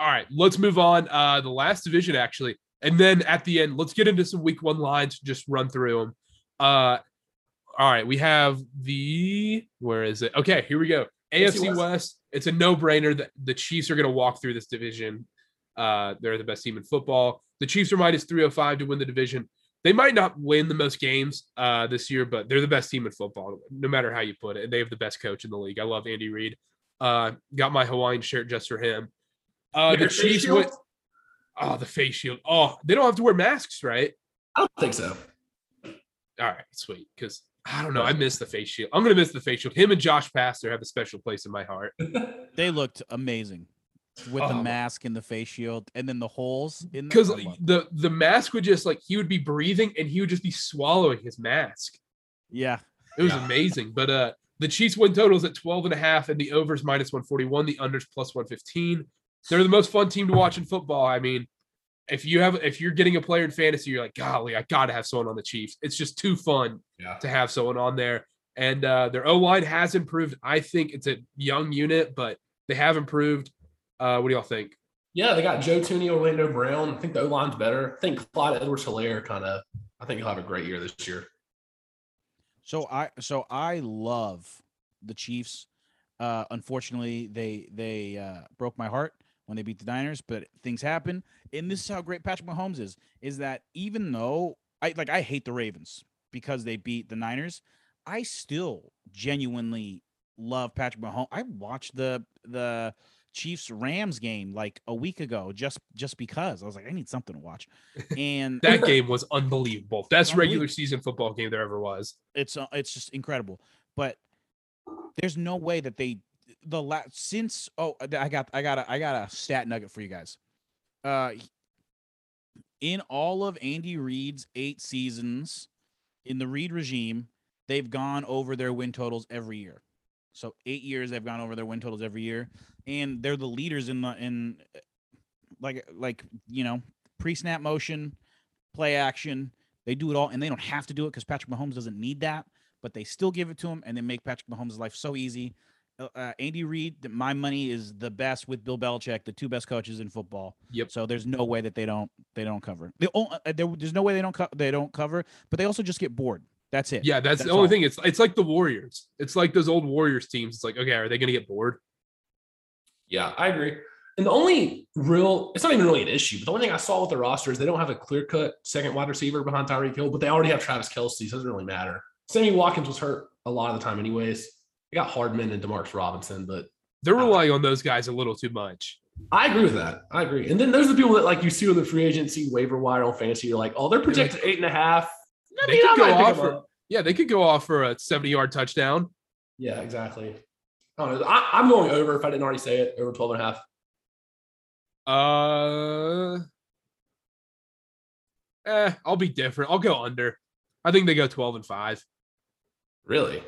All right, let's move on. Uh, the last division actually, and then at the end, let's get into some week one lines. Just run through them. Uh, all right, we have the where is it? Okay, here we go. AFC West. West. It's a no brainer that the Chiefs are going to walk through this division. Uh, they're the best team in football. The Chiefs are minus three hundred five to win the division. They might not win the most games uh, this year, but they're the best team in football, no matter how you put it. And they have the best coach in the league. I love Andy Reid. Uh, got my Hawaiian shirt just for him. Uh, the Chiefs shield? went. Oh, the face shield. Oh, they don't have to wear masks, right? I don't think so. All right, sweet. Because I don't know. I miss the face shield. I'm gonna miss the face shield. Him and Josh Pastor have a special place in my heart. They looked amazing with the Oh. mask and the face shield, and then the holes in the. Because I love- the the mask would just like he would be breathing and he would just be swallowing his mask. yeah, It was Yeah. amazing. But uh the Chiefs win totals at 12 and a half and the overs minus 141, the unders plus 115. They're the most fun team to watch in football. I mean, if you have if you're getting a player in fantasy, you're like, golly, I gotta have someone on the Chiefs. It's just too fun Yeah. to have someone on there. And uh, their O line has improved. I think it's a young unit, but they have improved. Uh, what do y'all think? Yeah, they got Joe Thuney, Orlando Brown. I think the O line's better. I think Clyde Edwards Helaire kind of, I think he'll have a great year this year. So I so I love the Chiefs. Uh unfortunately, they they uh broke my heart when they beat the Niners, but things happen. And this is how great Patrick Mahomes is is that even though I like I hate the Ravens because they beat the Niners, I still genuinely love Patrick Mahomes. I watched the the Chiefs Rams game like a week ago just just because I was like I need something to watch, and That game was unbelievable. Best Unbelievable. regular season football game there ever was. it's uh, it's just incredible. But there's no way that they the last since oh I got I got a, I got a stat nugget for you guys. Uh, in all of Andy Reid's eight seasons in the Reid regime, they've gone over their win totals every year. So eight years they've gone over their win totals every year, and they're the leaders in the in like like you know pre snap motion, play action. They do it all, and they don't have to do it because Patrick Mahomes doesn't need that, but they still give it to him, and they make Patrick Mahomes' life so easy. Uh, uh, Andy Reid, my money is the best with Bill Belichick, the two best coaches in football. Yep. So there's no way that they don't they don't cover. The o- uh, there, there's no way they don't co- they don't cover, but they also just get bored. That's it. Yeah, that's, That's the only all. thing. It's it's like the Warriors. It's like those old Warriors teams. It's like, okay, are they gonna get bored? Yeah, I agree. And the only real, it's not even really an issue, but the only thing I saw with the roster is they don't have a clear cut second wide receiver behind Tyreek Hill, but they already have Travis Kelce. So it doesn't really matter. Sammy Watkins was hurt a lot of the time, anyways. They got Hardman and Demarcus Robinson, but They're relying on those guys a little too much. I agree with that. I agree. And then there's the people that like you see on the free agency waiver wire on fantasy. You're like, oh, they're projected eight and a half. I They mean, could go off for- Yeah, they could go off for a 70 yard touchdown. Yeah, exactly. I don't know. I, I'm going over if I didn't already say it, over 12 and a half. Uh, eh, I'll be different. I'll go under. I think they go 12 and 5. Really?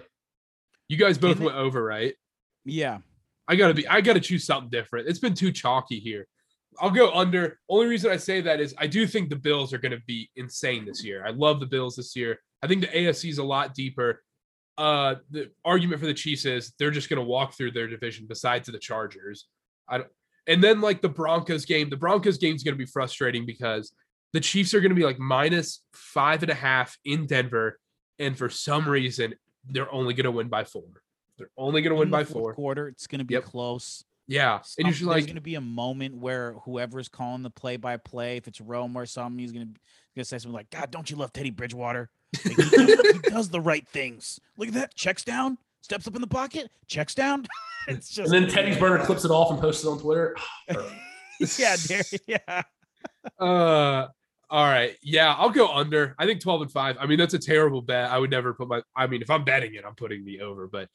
You guys both went over, right? Yeah. I gotta be. I gotta choose something different. It's been too chalky here. I'll go under. Only reason I say that is I do think the Bills are going to be insane this year. I love the Bills this year. I think the AFC is a lot deeper. Uh, the argument for the Chiefs is they're just going to walk through their division. Besides the Chargers, I don't. And then like the Broncos game, the Broncos game is going to be frustrating because the Chiefs are going to be like minus five and a half in Denver, and for some reason they're only going to win by four. They're only going to win by four. Quarter, it's going to be Yep. close. Yeah, and just there's like, going to be a moment where whoever's calling the play by play, if it's Rome or something, he's going to gonna say something like, "God, don't you love Teddy Bridgewater? Like, he, does, he does the right things. Look at that. Checks down, steps up in the pocket, checks down. it's just And then Teddy's burner clips it off and posts it on Twitter. yeah, there, yeah. Uh, all right. Yeah, I'll go under. I think 12 and 5. I mean, that's a terrible bet. I would never put my I mean, if I'm betting it, I'm putting the over, but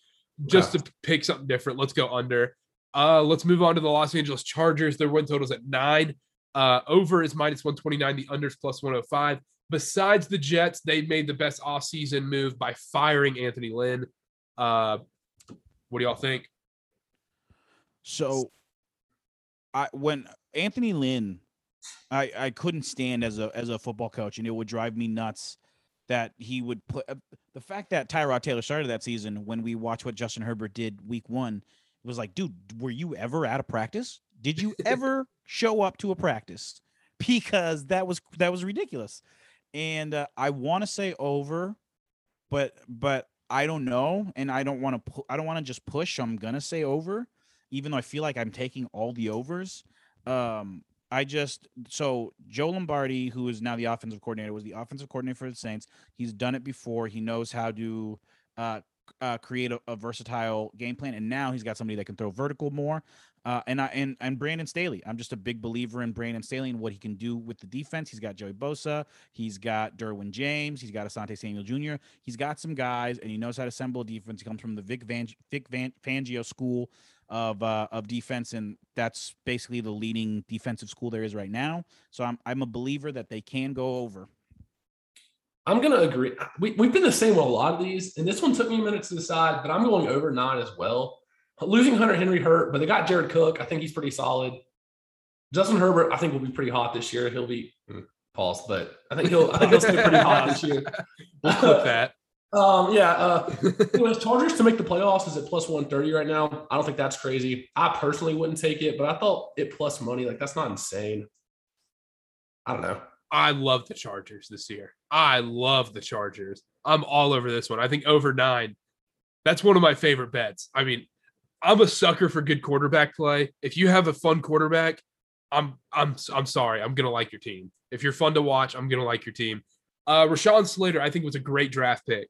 just to pick something different, let's go under. Uh, let's move on to the Los Angeles Chargers. Their win totals at nine. Uh, over is minus 129, the unders plus 105. Besides the Jets, they made the best offseason move by firing Anthony Lynn. Uh, what do y'all think? So, I when Anthony Lynn, I I couldn't stand as a as a football coach, and it would drive me nuts that he would put uh, the fact that Tyrod Taylor started that season when we watched what Justin Herbert did week one. It was like, dude, were you ever out of practice? Did you ever show up to a practice? Because that was that was ridiculous, and uh, I want to say over, but but I don't know, and I don't want to pu- I don't want to just push. I'm gonna say over even though I feel like I'm taking all the overs. Um, I just so Joe Lombardi, who is now the offensive coordinator, was the offensive coordinator for the Saints. He's done it before. He knows how to uh, uh, create a, a versatile game plan, and now he's got somebody that can throw vertical more. Uh, and I and and Brandon Staley, I'm just a big believer in Brandon Staley and what he can do with the defense. He's got Joey Bosa, he's got Derwin James, he's got Asante Samuel Jr. He's got some guys, and he knows how to assemble a defense. He comes from the Vic Van Vic Van Fangio school of uh, of defense, and that's basically the leading defensive school there is right now. So I'm I'm a believer that they can go over. I'm gonna agree. We, we've been the same with a lot of these, and this one took me a minute to decide, but I'm going over nine as well. Losing Hunter Henry hurt, but they got Jared Cook. I think he's pretty solid. Justin Herbert, I think will be pretty hot this year. He'll be hmm, pause, but I think he'll I think he'll stay pretty hot this year. We'll clip that. Um, yeah. Uh, anyways, Chargers to make the playoffs is at plus 130 right now. I don't think that's crazy. I personally wouldn't take it, but I thought it plus money, like that's not insane. I don't know. I love the Chargers this year. I love the Chargers. I'm all over this one. I think over nine. That's one of my favorite bets. I mean, I'm a sucker for good quarterback play. If you have a fun quarterback, I'm I'm I'm sorry. I'm gonna like your team. If you're fun to watch, I'm gonna like your team. Uh Rashawn Slater, I think was a great draft pick.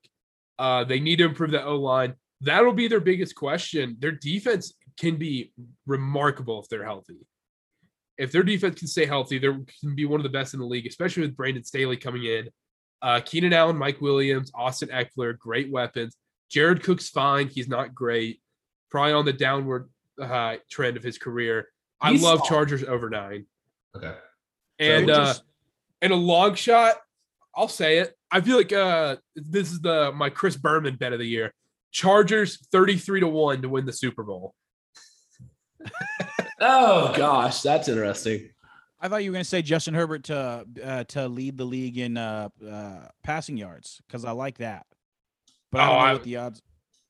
Uh, they need to improve that O line. That'll be their biggest question. Their defense can be remarkable if they're healthy. If their defense can stay healthy, they can be one of the best in the league, especially with Brandon Staley coming in. Uh, Keenan Allen, Mike Williams, Austin Ekeler, great weapons. Jared Cook's fine. He's not great. Probably on the downward uh, trend of his career. I He's love solid. Chargers over nine. Okay. And So uh, just- and a long shot, I'll say it. I feel like uh, this is the my Chris Berman bet of the year. Chargers 33 to 1 to win the Super Bowl. oh gosh, that's interesting. I thought you were going to say Justin Herbert to uh, to lead the league in uh, uh, passing yards because I like that. But I Oh, don't know I- what the odds.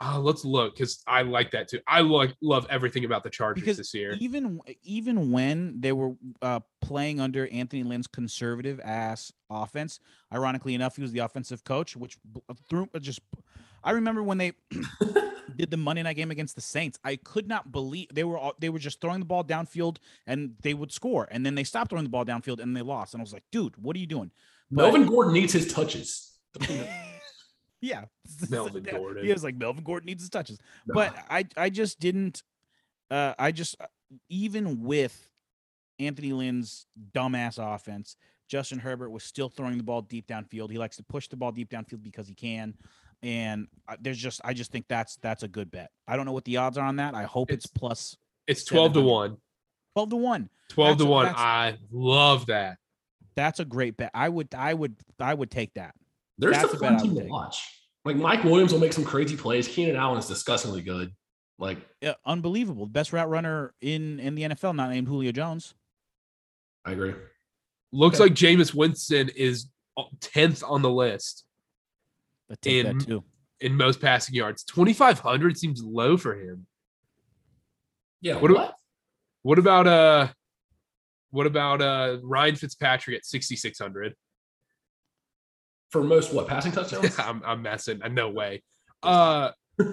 Oh, let's look because I like that too. I like love everything about the Chargers Because this year. Even even when they were uh, playing under Anthony Lynn's conservative ass offense, ironically enough, he was the offensive coach, which uh, threw uh, just. I remember when they did the Monday night game against the Saints. I could not believe they were all, they were just throwing the ball downfield and they would score, and then they stopped throwing the ball downfield and they lost. And I was like, dude, what are you doing? But- Melvin Gordon needs his touches. yeah, Melvin Gordon. He was like Melvin Gordon needs his touches, but I I just didn't. Uh, I just even with Anthony Lynn's dumbass offense, Justin Herbert was still throwing the ball deep downfield. He likes to push the ball deep downfield because he can. And uh, there's just, I just think that's that's a good bet. I don't know what the odds are on that. I hope it's, It's- plus It's 12 to 1. twelve to one. 12 That's to a- 1. I love that. That's a great bet. I would, I would, I would take that. There's That's a a bet fun I would team to take. watch. Like Mike Williams will make some crazy plays. Keenan Allen is disgustingly good. Like Uh, unbelievable. Best route runner in in the NFL, not named Julio Jones. I agree. Looks Okay. like Jameis Winston is 10th on the list But take In- that too. in most passing yards. 2,500 seems low for him. Yeah. What What? do- What about uh what about uh Ryan Fitzpatrick at 6600? For most what passing touchdowns? I'm I'm messing. No way. Uh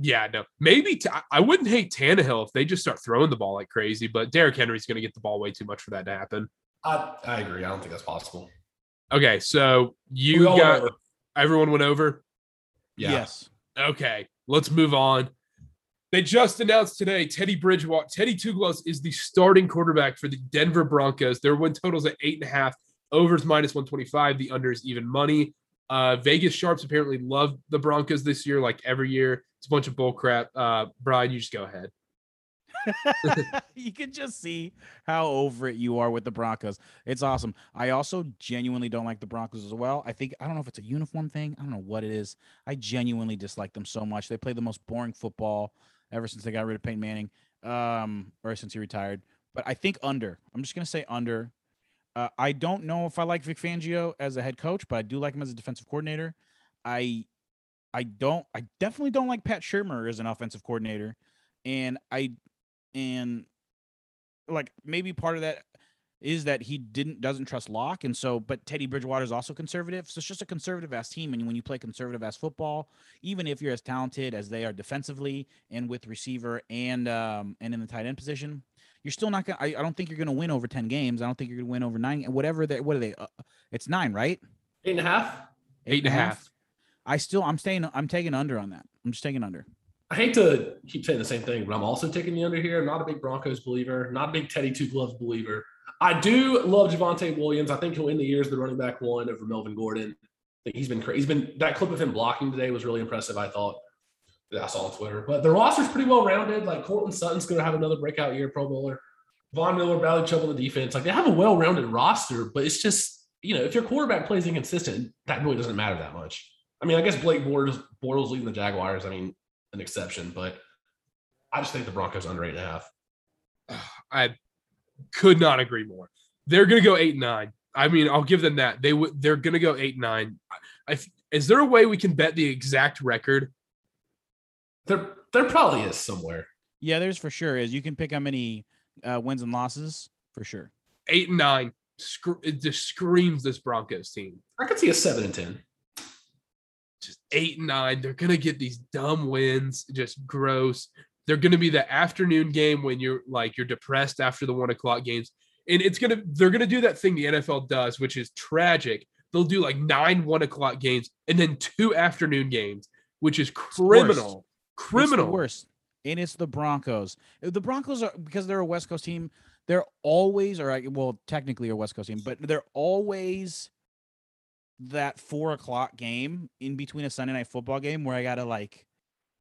yeah, no. Maybe t- I- I wouldn't hate Tannehill if they just start throwing the ball like crazy, but Derrick Henry's going to get the ball way too much for that to happen. I, I agree. I don't think that's possible. Okay, so you all got everyone went over. Yeah. Yes. Okay, let's move on. They just announced today Teddy Bridgewater, Teddy Two Gloves is the starting quarterback for the Denver Broncos. Their win totals at eight and a half, overs minus 125. The under is even money. Uh, Vegas Sharps apparently love the Broncos this year, like every year. It's a bunch of bull crap. Uh, Brian, you just go ahead. you can just see how over it you are with the Broncos. It's awesome. I also genuinely don't like the Broncos as well. I think I don't know if it's a uniform thing. I don't know what it is. I genuinely dislike them so much. They play the most boring football ever since they got rid of Peyton Manning, um, or since he retired. But I think under. I'm just gonna say under. Uh, I don't know if I like Vic Fangio as a head coach, but I do like him as a defensive coordinator. I I don't I definitely don't like Pat Shurmur as an offensive coordinator. And I and like maybe part of that is that he didn't doesn't trust Lock, and so but Teddy Bridgewater is also conservative, so it's just a conservative ass team. And when you play conservative ass football, even if you're as talented as they are defensively and with receiver and um and in the tight end position, you're still not gonna. I, I don't think you're gonna win over ten games. I don't think you're gonna win over nine. Whatever they what are they? Uh, it's nine, right? Eight and a half. Eight and a half. I still I'm staying. I'm taking under on that. I'm just taking under. I hate to keep saying the same thing, but I'm also taking the under here. I'm not a big Broncos believer, not a big Teddy Two Gloves believer. I do love Javonte Williams. I think he'll end the year as the running back one over Melvin Gordon. I think he's been crazy. He's been that clip of him blocking today was really impressive. I thought that I saw on Twitter. But the roster's pretty well rounded. Like Courtland Sutton's going to have another breakout year, Pro Bowler. Von Miller, Bradley Chubb on the defense. Like they have a well rounded roster, but it's just you know if your quarterback plays inconsistent, that really doesn't matter that much. I mean, I guess Blake Bortles, Bortles leading the Jaguars. I mean, an exception, but I just think the Broncos under eight and a half. I could not agree more. They're going to go eight and nine. I mean, I'll give them that. They would. They're going to go eight and nine. I, is there a way we can bet the exact record? There, there probably is somewhere. Yeah, there's for sure is. You can pick how many uh, wins and losses for sure. Eight and nine. Sc- it just screams this Broncos team. I could see a seven and ten. Just eight and nine. They're gonna get these dumb wins. Just gross. They're gonna be the afternoon game when you're like you're depressed after the one o'clock games, and it's gonna they're gonna do that thing the NFL does, which is tragic. They'll do like nine one o'clock games and then two afternoon games, which is criminal. It's Criminal. worst. and it's the Broncos. The Broncos are because they're a West Coast team. They're always, or well, technically a West Coast team, but they're always that four o'clock game in between a Sunday night football game where I gotta like,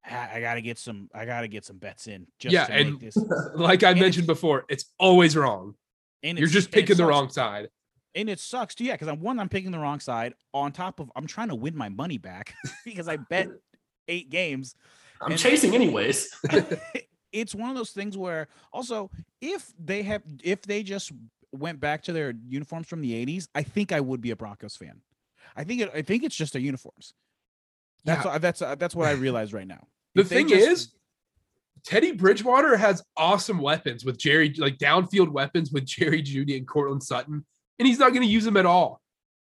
I gotta get some, I gotta get some bets in. Just yeah, and this. like I and mentioned before, it's always wrong. And you're just picking the wrong side. And it sucks too, yeah. Because I'm one, I'm picking the wrong side. On top of, I'm trying to win my money back because I bet eight games. I'm chasing anyways. it's one of those things where also if they have if they just went back to their uniforms from the 80s, I think I would be a Broncos fan. I think it, I think it's just their uniforms. That's yeah. that's uh, that's what I realize right now. The if thing just, is, Teddy Bridgewater has awesome weapons with Jerry, like downfield weapons with Jerry Jeudy and Courtland Sutton, and he's not going to use them at all.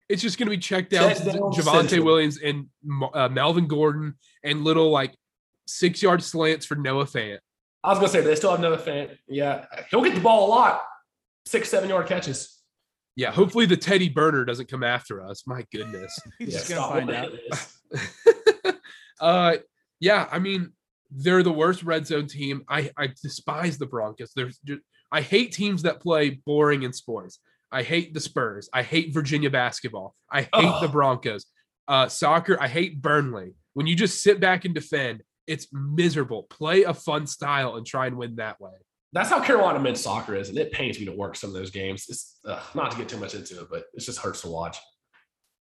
It's just going to be checked out to Javonte Williams and uh, Melvin Gordon and little like six yard slants for Noah Fant. I was gonna say they still have Noah Fant. Yeah, he'll get the ball a lot, six seven yard catches. Yeah, hopefully the Teddy Burner doesn't come after us. My goodness, he's yeah, just gonna find out. uh, yeah, I mean they're the worst red zone team. I I despise the Broncos. There's I hate teams that play boring in sports. I hate the Spurs. I hate Virginia basketball. I hate oh. the Broncos. Uh, soccer. I hate Burnley. When you just sit back and defend, it's miserable. Play a fun style and try and win that way. That's how Carolina men's soccer is, and it pains me to work some of those games. It's uh, not to get too much into it, but it just hurts to watch.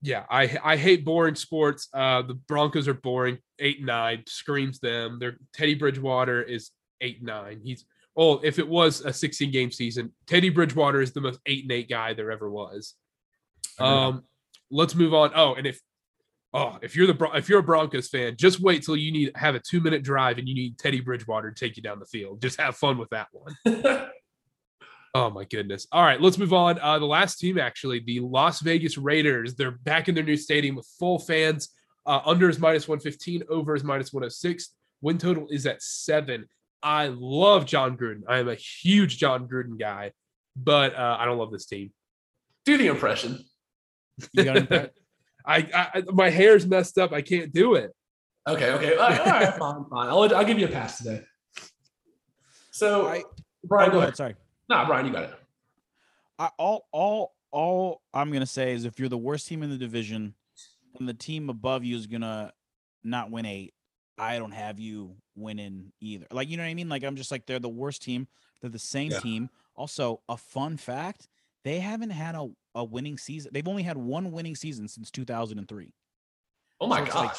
Yeah, I I hate boring sports. Uh, the Broncos are boring. Eight and nine screams them. Their Teddy Bridgewater is eight nine. He's oh, if it was a 16 game season, Teddy Bridgewater is the most eight and eight guy there ever was. Um, let's move on. Oh, and if oh, if you're the if you're a Broncos fan, just wait till you need have a two minute drive and you need Teddy Bridgewater to take you down the field. Just have fun with that one. oh my goodness! All right, let's move on. Uh, the last team, actually, the Las Vegas Raiders. They're back in their new stadium with full fans. Uh, under is minus one fifteen, over is minus one hundred oh six. Win total is at seven. I love Jon Gruden. I am a huge Jon Gruden guy, but uh, I don't love this team. Do the impression. You got I, I my hair's messed up. I can't do it. Okay, okay, all right, all right fine, fine. I'll, I'll give you a pass today. So, I, Brian, oh, go, ahead. ahead. Sorry, nah, Brian, you got it. I, all, all, all I'm gonna say is if you're the worst team in the division, and the team above you is gonna not win eight, I don't have you winning either. Like, you know what I mean? Like, I'm just like they're the worst team. They're the same yeah. team. Also, a fun fact: they haven't had a a winning season. They've only had one winning season since 2003. Oh my so gosh. Like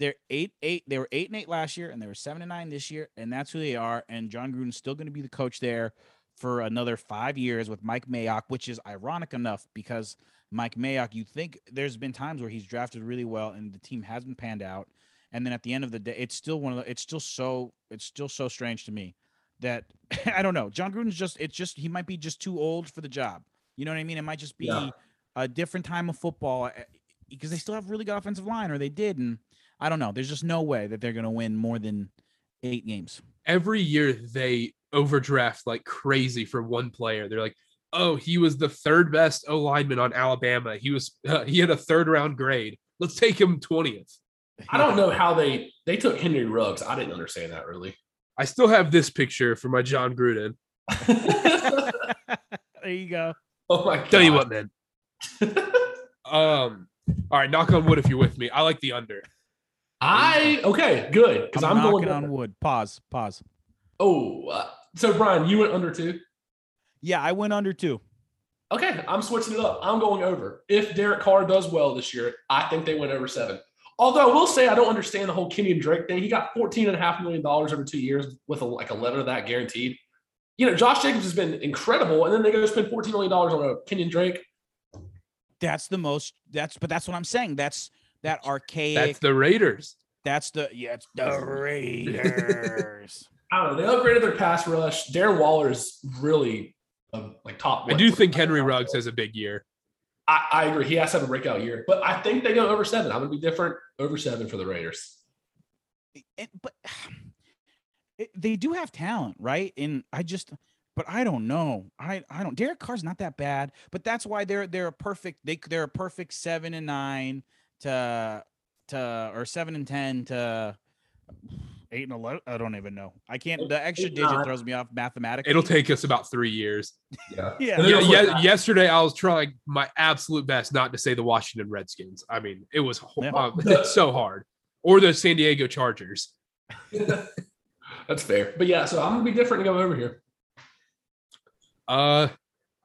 they're eight, eight. They were eight and eight last year, and they were seven and nine this year, and that's who they are. And Jon Gruden's still going to be the coach there for another five years with Mike Mayock, which is ironic enough because Mike Mayock, you think there's been times where he's drafted really well and the team hasn't panned out, and then at the end of the day, it's still one of the. It's still so. It's still so strange to me that I don't know. John Gruden's just. It's just he might be just too old for the job. You know what I mean? It might just be yeah. a different time of football because eh, they still have really good offensive line, or they did, and I don't know. There's just no way that they're going to win more than eight games. Every year they overdraft like crazy for one player. They're like, oh, he was the third best O lineman on Alabama. He was uh, he had a third round grade. Let's take him twentieth. I don't know how they they took Henry Ruggs. I didn't understand that really. I still have this picture for my Jon Gruden. there you go. Oh my god. Tell you what, man. um, all right, knock on wood if you're with me. I like the under. I okay, good because I'm, I'm going on wood. Pause. Pause. Oh, uh, so Brian, you went under two. Yeah, I went under two. Okay, I'm switching it up. I'm going over. If Derek Carr does well this year, I think they went over seven. Although I will say I don't understand the whole Kenyan Drake thing. He got $14.5 million over two years with like a, like 11 of that guaranteed you know, Josh Jacobs has been incredible, and then they go spend $14 million on a Kenyan Drake. That's the most that's but that's what I'm saying. That's that archaic That's the Raiders. That's the yeah, it's the Raiders. I don't know. They upgraded their pass rush. Darren Waller is really a, like top. I do think Henry Ruggs has a big year. I, I, agree. He has to have a breakout year, but I think they go over seven. I'm going to be different. Over seven for the Raiders. It, but it, they do have talent, right? And I just, but I don't know. I I don't. Derek Carr's not that bad, but that's why they're they're a perfect. They they're a perfect seven and nine to to or seven and ten to eight and eleven. I don't even know. I can't. The extra Eight, digit nine. throws me off mathematically. It'll take us about three years. Yeah. Yeah. Then Yeah, yeah, yesterday I was trying my absolute best not to say the Washington Redskins. I mean, it was Yeah. uh, so hard. Or the San Diego Chargers. That's fair. But yeah, so I'm gonna be different and go over here. Uh,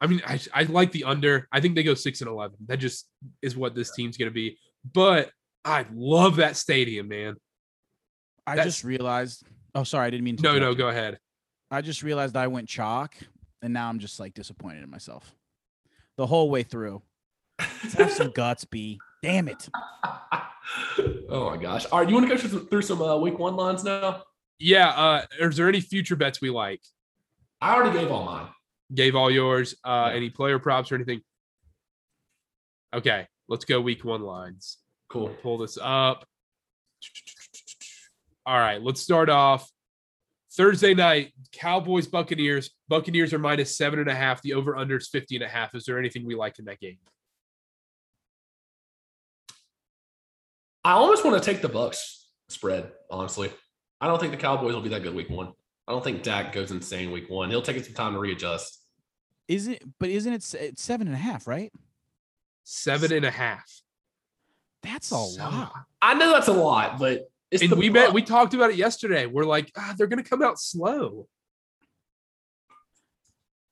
I mean, I, I like the under. I think they go six and eleven. That just is what this team's gonna be. But I love that stadium, man. I That's- just realized. Oh, sorry, I didn't mean to. No, no, you. go ahead. I just realized I went chalk, and now I'm just like disappointed in myself. The whole way through. Let's have some guts, B. Damn it. oh my gosh. All right, you want to go through, through some uh, week one lines now? Yeah. Uh, is there any future bets we like? I already gave all mine. Gave all yours. Uh, Yeah. any player props or anything? Okay, let's go week one lines. Cool. pull this up. All right, let's start off. Thursday night, Cowboys, Buccaneers. Buccaneers are minus seven and a half. The over under is 50 and a half. Is there anything we like in that game? I almost want to take the Bucks spread, honestly. I don't think the Cowboys will be that good week one. I don't think Dak goes insane week one. He'll take some time to readjust. Is it? But isn't it? It's seven and a half, right? Seven and a half. That's a So- lot. I know that's a lot, but it's And the we met, we talked about it yesterday. We're like, ah, they're going to come out slow.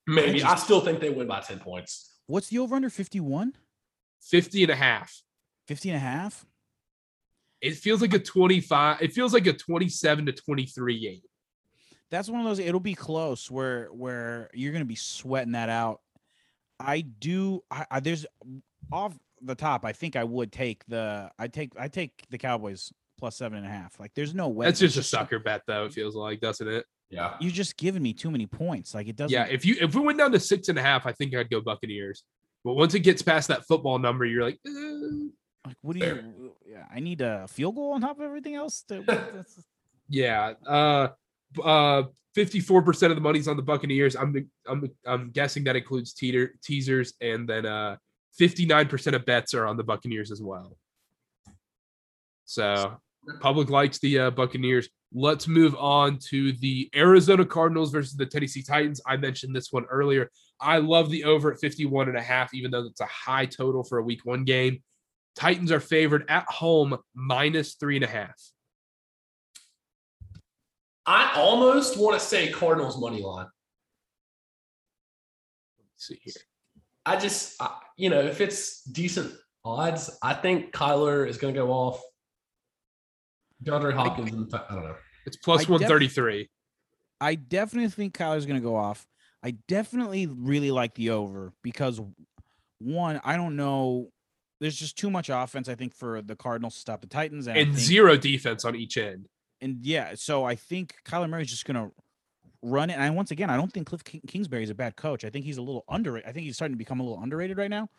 maybe. I I still think they win by 10 points. What's the over under 51? 50 and a half. 50 and a half? It feels like a 25. It feels like a 27 to 23 game. That's one of those. It'll be close where where you're gonna be sweating that out. I do. I, I there's off the top. I think I would take the. I take. I take the Cowboys plus seven and a half. Like there's no way. That's It's just a sucker bet, though. It feels like, doesn't it? Yeah. You're just giving me too many points. Like it doesn't. Yeah, if you if we went down to six and a half, I think I'd go Buccaneers. But once it gets past that football number, you're like, eh. Like what do Fair. you? Yeah, I need a field goal on top of everything else. To, yeah. Uh, uh, fifty-four percent of the money's on the Buccaneers. I'm I'm I'm guessing that includes teeter teasers, and then uh, fifty-nine percent of bets are on the Buccaneers as well. So public likes the uh, Buccaneers. Let's move on to the Arizona Cardinals versus the Tennessee Titans. I mentioned this one earlier. I love the over at 51 and a half, even though it's a high total for a week one game. Titans are favored at home minus three and a half. I almost want to say Cardinals money line. Let's see here. I just, I, you know, if it's decent odds, I think Kyler is going to go off. DeAndre Hopkins, and, I don't know. It's plus def- 133. I definitely think Kyler's going to go off. I definitely really like the over because one, I don't know. There's just too much offense, I think, for the Cardinals to stop the Titans. And, and think- zero defense on each end. And yeah, so I think Kyler Murray's just going to run it. And once again, I don't think Kliff King- Kingsbury is a bad coach. I think he's a little underrated. I think he's starting to become a little underrated right now.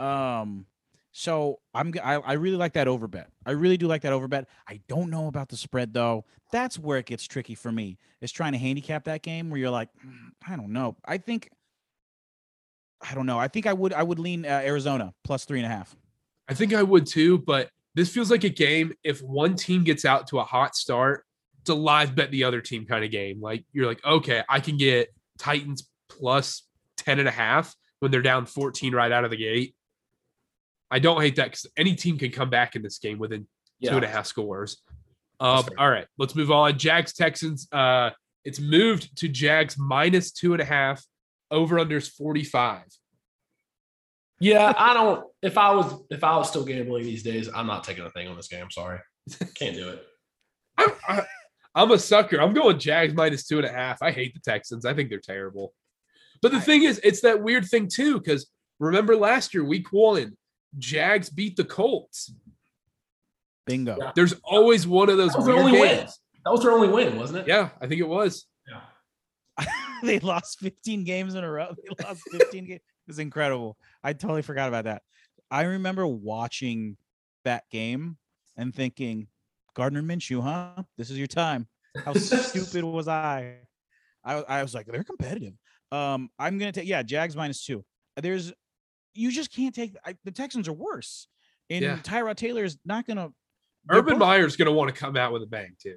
Um, so I'm I really like that over bet. I really do like that over bet. I don't know about the spread though. That's where it gets tricky for me. Is trying to handicap that game where you're like, "Mm, I don't know. I think I don't know. I think I would I would lean uh, Arizona plus three and a half. I think I would too, but this feels like a game. If one team gets out to a hot start, it's a live bet the other team kind of game. Like you're like, okay, I can get Titans plus 10 and a half when they're down 14 right out of the gate. I don't hate that because any team can come back in this game within two and a half scores. Um, all right, let's move on. Jags Texans. Uh, it's moved to Jags minus two and a half. Over unders 45. Yeah, I don't. If I was, if I was still gambling these days, I'm not taking a thing on this game. Sorry, can't do it. I'm, I, I'm a sucker. I'm going Jags minus two and a half. I hate the Texans. I think they're terrible. But the I- thing is, it's that weird thing too. Because remember last year, week one, Jags beat the Colts. Bingo. Yeah. There's always one of those That was their weird only win. That was their only win, wasn't it? Yeah, I think it was. Yeah. they lost 15 games in a row. They lost 15 games. It's incredible. I totally forgot about that. I remember watching that game and thinking, Gardner Minshew, huh? This is your time. How stupid was I? I I was like, they're competitive. Um, I'm gonna take yeah, Jags minus two. There's you just can't take I, the Texans are worse. And Yeah. Tyrod Taylor is not gonna Urban both- Meyer's going to want to come out with a bang too.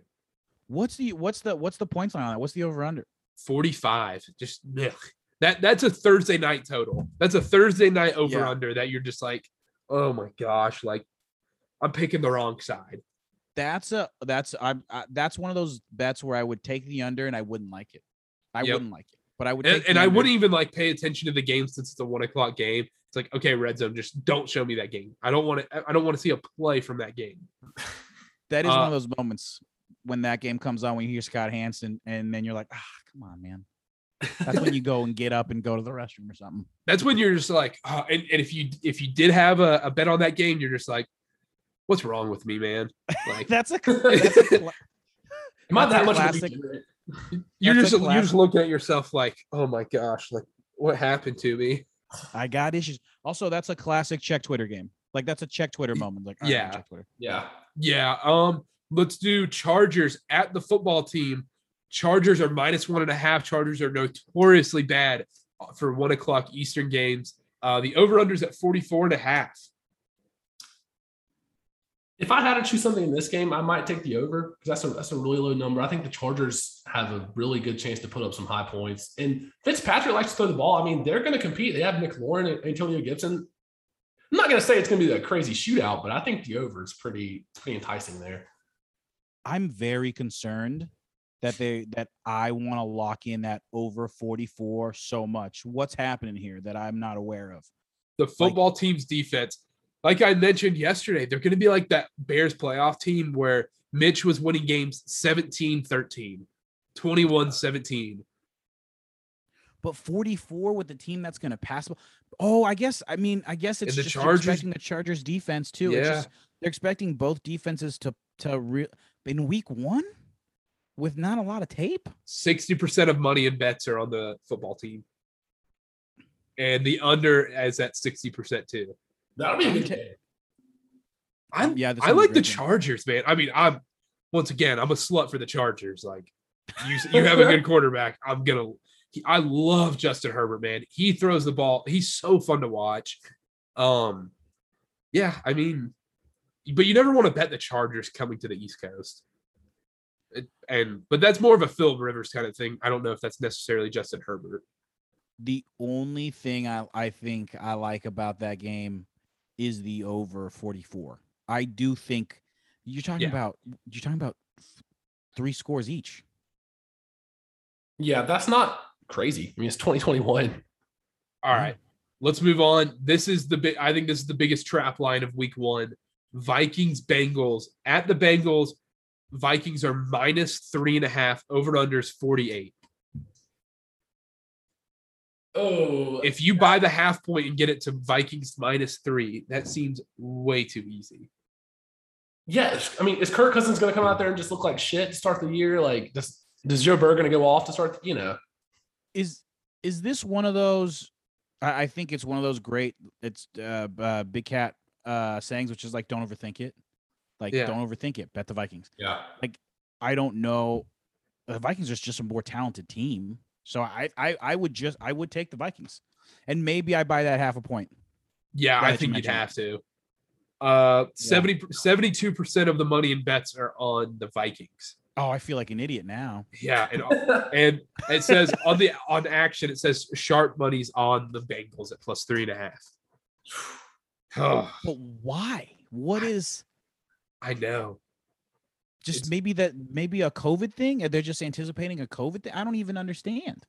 What's the what's the what's the points line on that? What's the over under? 45. Just ugh. That that's a Thursday night total. That's a Thursday night over Yeah. under that you're just like, oh my gosh, like I'm picking the wrong side. That's a that's I'm I, that's one of those bets where I would take the under and I wouldn't like it. I Yep. wouldn't like it, but I would. And, and I wouldn't even like pay attention to the game since it's a one o'clock game. It's like, okay, red zone, just don't show me that game. I don't want to I don't want to see a play from that game. That is one uh, of those moments when that game comes on when you hear Scott Hanson and then you're like, ah, come on, man. That's when you go and get up and go to the restroom or something. That's when you're just like, oh, and, and if you if you did have a, a bet on that game, you're just like, what's wrong with me, man? Like That's a that's a cla- Am I that much classic. you're just you're just looking at yourself like, oh my gosh, like what happened to me? I got issues. Also, that's a classic check Twitter game. Like that's a check Twitter moment. Like, all right, I'm gonna yeah. check Twitter. Yeah. Yeah. Um, let's do Chargers at the football team. Chargers are minus one and a half. Chargers are notoriously bad for one o'clock Eastern games. Uh, the over-unders at 44 and a half. If I had to choose something in this game, I might take the over because that's a that's a really low number. I think the Chargers have a really good chance to put up some high points. And Fitzpatrick likes to throw the ball. I mean, they're going to compete. They have Nick McLaurin and Antonio Gibson. I'm not going to say it's going to be a crazy shootout, but I think the over is pretty it's pretty enticing there. I'm very concerned that they that I want to lock in that over 44 so much. What's happening here that I'm not aware of? The football team's defense, like I mentioned yesterday, they're going to be like that Bears playoff team where Mitch was winning games 17 13, 21 17. But 44 with the team that's going to pass. Oh, I guess. I mean, I guess it's the just they're Chargers- expecting the Chargers defense too. It's Yeah. just, they're expecting both defenses to to re- in week one with not a lot of tape. 60% of money and bets are on the football team. And the under is at 60% too. That'll be a good Okay. game. I'm, Yeah, I like the game. Chargers, man. I mean, I'm once again, I'm a slut for the Chargers. Like you, you have a good quarterback. I'm gonna. He, I love Justin Herbert, man. He throws the ball. He's so fun to watch. Um, yeah, I mean, but you never want to bet the Chargers coming to the East Coast. It, and but that's more of a Phil Rivers kind of thing. I don't know if that's necessarily Justin Herbert. The only thing I, I think I like about that game is the over 44. I do think you're talking Yeah. about you're talking about three scores each. Yeah, that's not crazy. I mean, it's 2021. All right, let's move on. This is the big. I think this is the biggest trap line of Week One. Vikings Bengals at the Bengals. Vikings are minus three and a half. Over and under is forty eight. Oh, If you buy the half point and get it to Vikings minus three, that seems way too easy. yes. I mean, is Kirk Cousins going to come out there and just look like shit to start the year? Like, does does Joe Burrow going to go off to start? The, you know, Is is this one of those? I, I think it's one of those great. It's uh, uh big cat uh sayings, which is like don't overthink it. Like Yeah. don't overthink it. Bet the Vikings. yeah. Like, I don't know. The Vikings are just a more talented team. So I, I I would just I would take the Vikings. And maybe I buy that half a point. Yeah, I you think you'd have to. Uh, 70 72 percent of the money in bets are on the Vikings. Oh, I feel like an idiot now. Yeah, and and it says on the on action, it says sharp money's on the Bengals at plus three and a half. Oh, But why? What is I know. just It's- maybe that maybe a COVID thing? Or they're just anticipating a COVID thing? I don't even understand.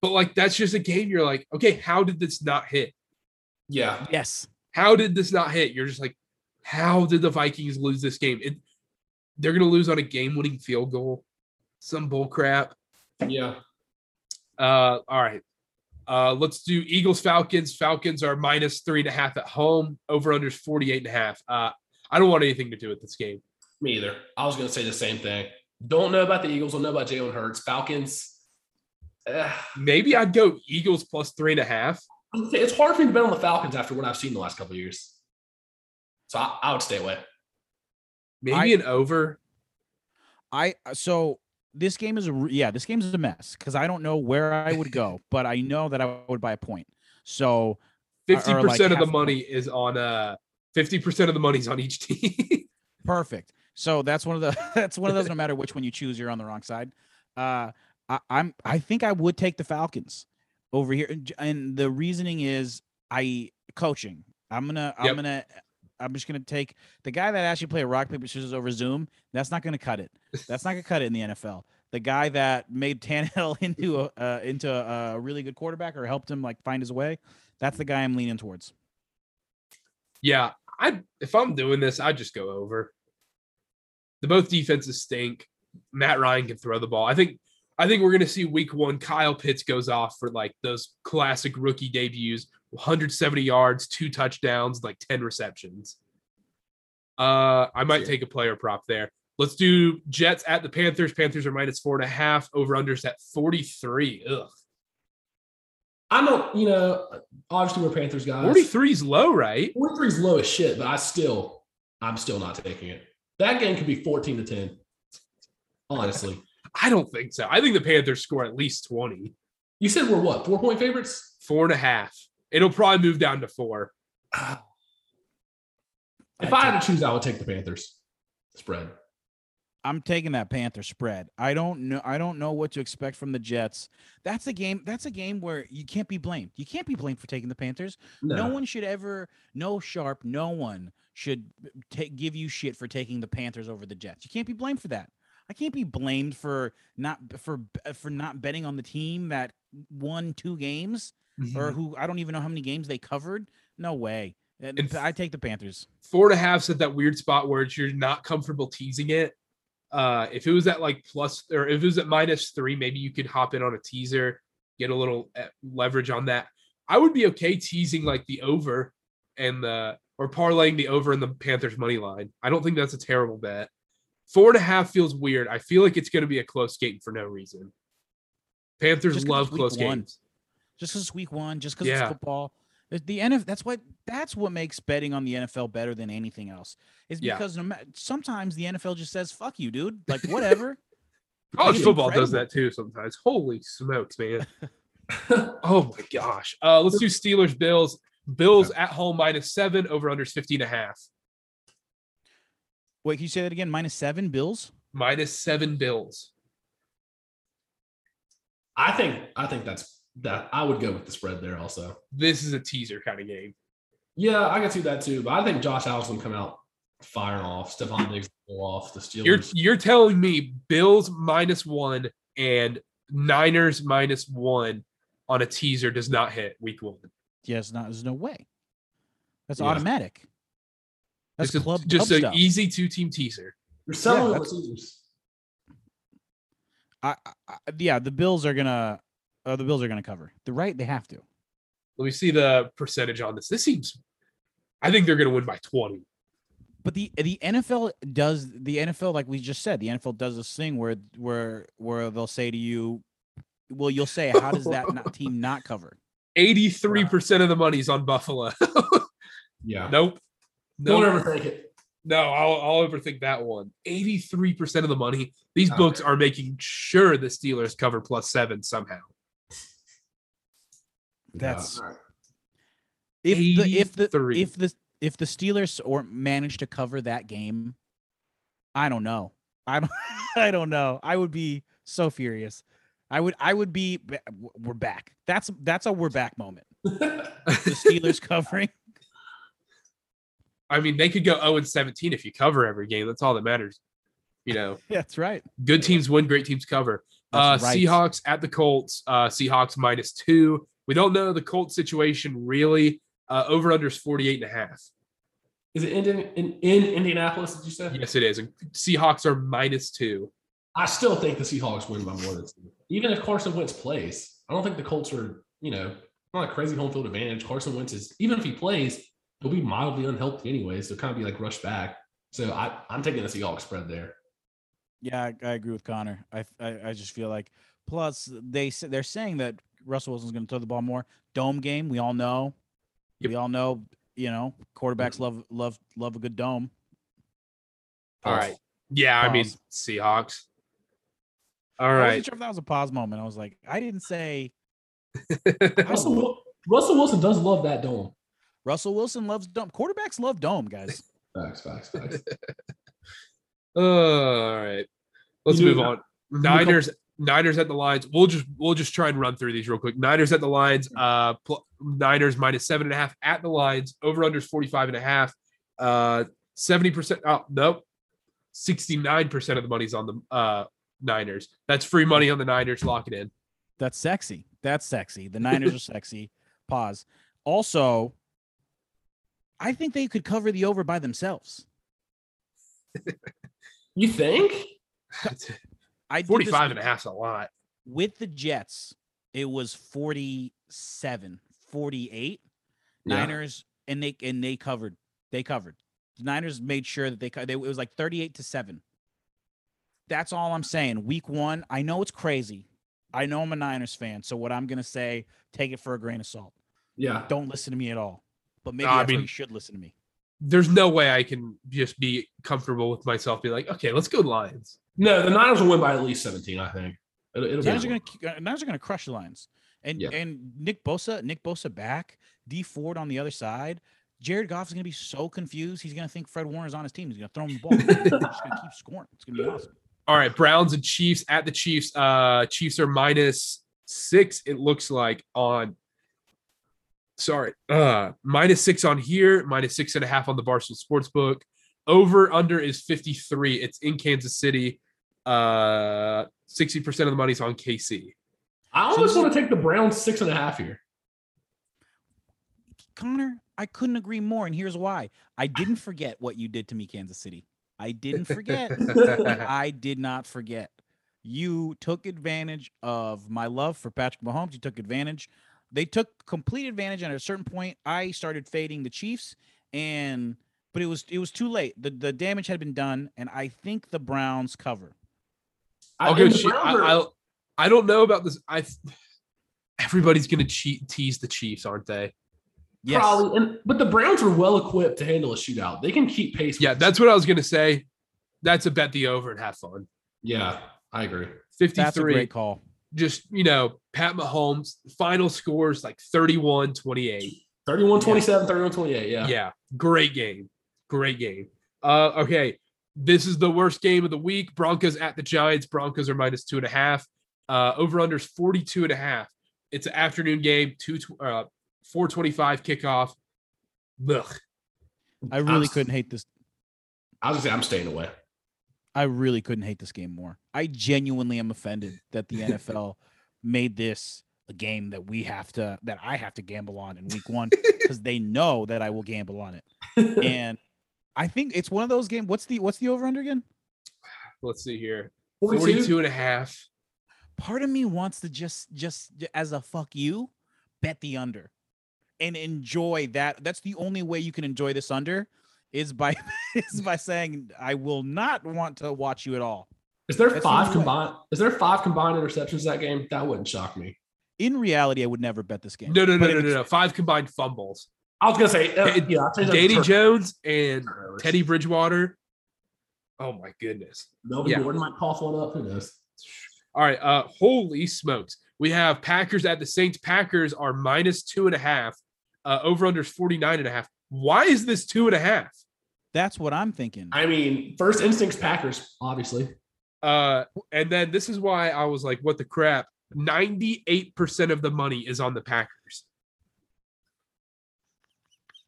But like that's just a game you're like, okay, how did this not hit? yeah. Yes. How did this not hit? You're just like, how did the Vikings lose this game? It, they're gonna lose on a game-winning field goal. Some bull crap. Yeah. Uh, all right. Uh, let's do Eagles Falcons. Falcons are minus three and a half at home. Over under is 48 and a half. Uh, I don't want anything to do with this game. Me either. I was going to say the same thing. Don't know about the Eagles. Don't know about Jalen Hurts. Falcons. eh, Maybe I'd go Eagles plus three and a half. it's hard for me to bet on the Falcons after what I've seen the last couple of years. So I, I would stay away. Maybe I- an over. I uh, so this game is a yeah, this game is a mess because I don't know where I would go, but I know that I would buy a point. So Fifty or like percent of the half a money is on uh fifty percent of the money's on each team. perfect. So that's one of the that's one of those. No matter which one you choose, you're on the wrong side. Uh, I, I'm I think I would take the Falcons over here, and the reasoning is I coaching. I'm gonna I'm Yep. gonna I'm just gonna take the guy that actually played rock paper scissors over Zoom. That's not gonna cut it. That's not gonna cut it in the NFL. The guy that made Tannehill into a uh, into a really good quarterback or helped him like find his way. That's the guy I'm leaning towards. Yeah, I if I'm doing this, I'd just go over. The both defenses stink. Matt Ryan can throw the ball. I think I think we're gonna see week one. Kyle Pitts goes off for like those classic rookie debuts, 170 yards, two touchdowns, like 10 receptions. Uh, I might Sure. take a player prop there. Let's do Jets at the Panthers. Panthers are minus four and a half. Over unders at 43. Ugh. I don't, you know, obviously we're Panthers guys. 43 is low, right? 43 is low as shit, but I still, I'm still not taking it. That game could be 14 to 10. Honestly. I don't think so. I think the Panthers score at least 20. You said we're what, four point favorites? Four and a half. It'll probably move down to four. Ah. If I had to choose, I would take the Panthers spread. I'm taking that Panther spread. I don't know. I don't know what to expect from the Jets. That's a game. That's a game where you can't be blamed. You can't be blamed for taking the Panthers. No, one should ever. No sharp. No one should take give you shit for taking the Panthers over the Jets. You can't be blamed for that. I can't be blamed for not for for not betting on the team that won two games or mm-hmm. who I don't even know how many games they covered. No way. And I take the Panthers. Four and a half's at that weird spot where you're not comfortable teasing it. Uh, if it was at like plus or if it was at minus three, maybe you could hop in on a teaser, get a little uh, leverage on that. I would be okay teasing like the over and the or parlaying the over in the Panthers money line. I don't think that's a terrible bet. Four and a half feels weird. I feel like it's going to be a close game for no reason. Panthers love close one. games. just because it's week one, just because Yeah. it's football. The- The NFL, that's what that's what makes betting on the NFL better than anything else. Is Yeah. because no ma- sometimes the NFL just says "fuck you, dude." Like whatever. College It's football does that too sometimes. Holy smokes, man. oh my gosh. Uh, let's do Steelers Bills. Bills at home minus seven, over under 50 and a half. Wait, can you say that again? Minus seven Bills. Minus seven Bills. I think, I think that's that. I would go with the spread there also. This is a teaser kind of game. Yeah, I can see that too. But I think Josh Allen's going to come out firing off. Stefon Diggs will go off. The Steelers. You're you're telling me Bills minus one and Niners minus one on a teaser does not hit week one. Yes, not. There's no way. That's Yeah. automatic. That's just a, club just club an stuff. easy two team teaser. You're selling Yeah, with Caesars. I, I, I- yeah, the Bills are gonna. Uh, the Bills are gonna cover. The right, they have to. Let me see the percentage on this. This seems I think they're gonna win by 20. But the the NFL does the NFL like we just said the NFL does this thing where where where they'll say to you, well you'll say how does that not, team not cover? 83% of the money's on Buffalo. Yeah. nope. Don't Nope. ever think it. No, I'll, I'll overthink that one. 83% of the money. These Okay. books are making sure the Steelers cover plus seven somehow. That's Yeah. If the if the if the if the Steelers or manage to cover that game, I don't know. I don't I don't know. I would be so furious. I would I would be we're back. That's that's a we're back moment. The Steelers covering. I mean, they could go 0 and 17 if you cover every game. That's all that matters. You know, That's right. good teams win, great teams cover. Uh, right. Seahawks at the Colts. Uh, Seahawks minus two. We don't know the Colts situation really. Uh, over under is 48 and a half. Is it in, in, in Indianapolis, did you say? Yes, it is. And Seahawks are minus two. I still think the Seahawks win by more than two. Even if Carson Wentz plays, I don't think the Colts are, you know, not a crazy home field advantage. Carson Wentz is, even if he plays, he'll be mildly unhealthy anyways. So kind of be like rushed back. So I, I'm taking the Seahawks spread there. Yeah, I, I agree with Connor. I, I I just feel like plus they s- they're saying that Russell Wilson's going to throw the ball more. Dome game, we all know. Yep. We all know, you know, quarterbacks mm-hmm. love love love a good dome. All right. Yeah, I mean, Seahawks. All I right. wasn't sure if that was a pause moment. I was like, I didn't say Russell, Russell Wilson does love that dome. Russell Wilson loves dome. Quarterbacks love dome, guys. Facts, facts, facts. All right. Let's You move do- on. do Niners. Niners at the Lions. We'll just we'll just try and run through these real quick. Niners at the Lions. Uh, pl- Niners minus seven and a half at the Lions. Over under 45 and a half. Uh, 70 percent. Oh nope. 69 percent of the money's on the uh Niners. That's free money on the Niners. Lock it in. That's sexy. That's sexy. The Niners are sexy. Pause. Also, I think they could cover the over by themselves. You think? I did this 45 and a half's a lot. with the Jets. It was 47, 48. Yeah. Niners and they and they covered. They covered. The Niners made sure that they they it was like 38 to 7. That's all I'm saying. Week 1, I know it's crazy. I know I'm a Niners fan, so what I'm going to say, take it for a grain of salt. Yeah. Don't listen to me at all. But maybe I mean- you should listen to me. There's no way I can just be comfortable with myself. Be like, okay, let's go Lions. No, the Niners will win by at least 17, I think. It'll, it'll be Niners are going to Niners are going to crush the Lions. And Yeah. and Nick Bosa, Nick Bosa back, Dee Ford on the other side. Jared Goff is going to be so confused. He's going to think Fred Warner's on his team. He's going to throw him the ball. He's just going to keep scoring. It's going to be awesome. All right, Browns and Chiefs at the Chiefs. Uh Chiefs are minus six, it looks like, on sorry, uh minus six on here, minus six and a half on the Barstool Sportsbook. Over under is 53. It's in Kansas City. Uh 60% of the money's on KC. I almost want to take the Browns six and a half here. Connor, I couldn't agree more. And here's why. I didn't forget what you did to me, Kansas City. I didn't forget. I did not forget. You took advantage of my love for Patrick Mahomes. You took advantage. They took complete advantage. And at a certain point, I started fading the Chiefs, and but it was it was too late. The the damage had been done, and I think the Browns cover. I, I'll go and the cheat. I, Browns I, I don't know about this. I everybody's gonna cheat tease the Chiefs, aren't they? Yes. Probably, and but the Browns are well equipped to handle a shootout. They can keep pace. with Yeah, the that's what I was gonna say. That's a bet the over and have fun. Yeah, I agree. 53. That's a great call. just you know pat mahomes final scores like 31 28 31 27, 31 28. Yeah. yeah great game great game uh okay this is the worst game of the week broncos at the giants broncos are minus two and a half uh over unders 42 and a half it's an afternoon game two uh 425 kickoff Ugh. I really I'm- couldn't hate this. I was gonna say I'm staying away. I really couldn't hate this game more. I genuinely am offended that the NFL made this a game that we have to that I have to gamble on in week one because they know that I will gamble on it. And I think it's one of those games. What's the what's the over under again? let's see here 42? 42 and a half Part of me wants to just just as a fuck you, bet the under and enjoy that. That's the only way you can enjoy this under is by is by saying I will not want to watch you at all. Is there That's five only way. combined? Is there five combined interceptions that game? That wouldn't shock me. In reality, I would never bet this game. no no no no no, no five combined fumbles I was gonna say, uh, yeah, I'll change that danny jones and teddy bridgewater oh my goodness Melvin yeah. Gordon might cough one up. Who knows? All right. Uh, holy smokes. We have Packers at the Saints. Packers are minus two and a half. Uh, over under 49 and a half. Why is this two and a half? That's what I'm thinking. I mean, first instincts Packers, obviously. Uh, and then this is why I was like, what the crap? 98% of the money is on the Packers.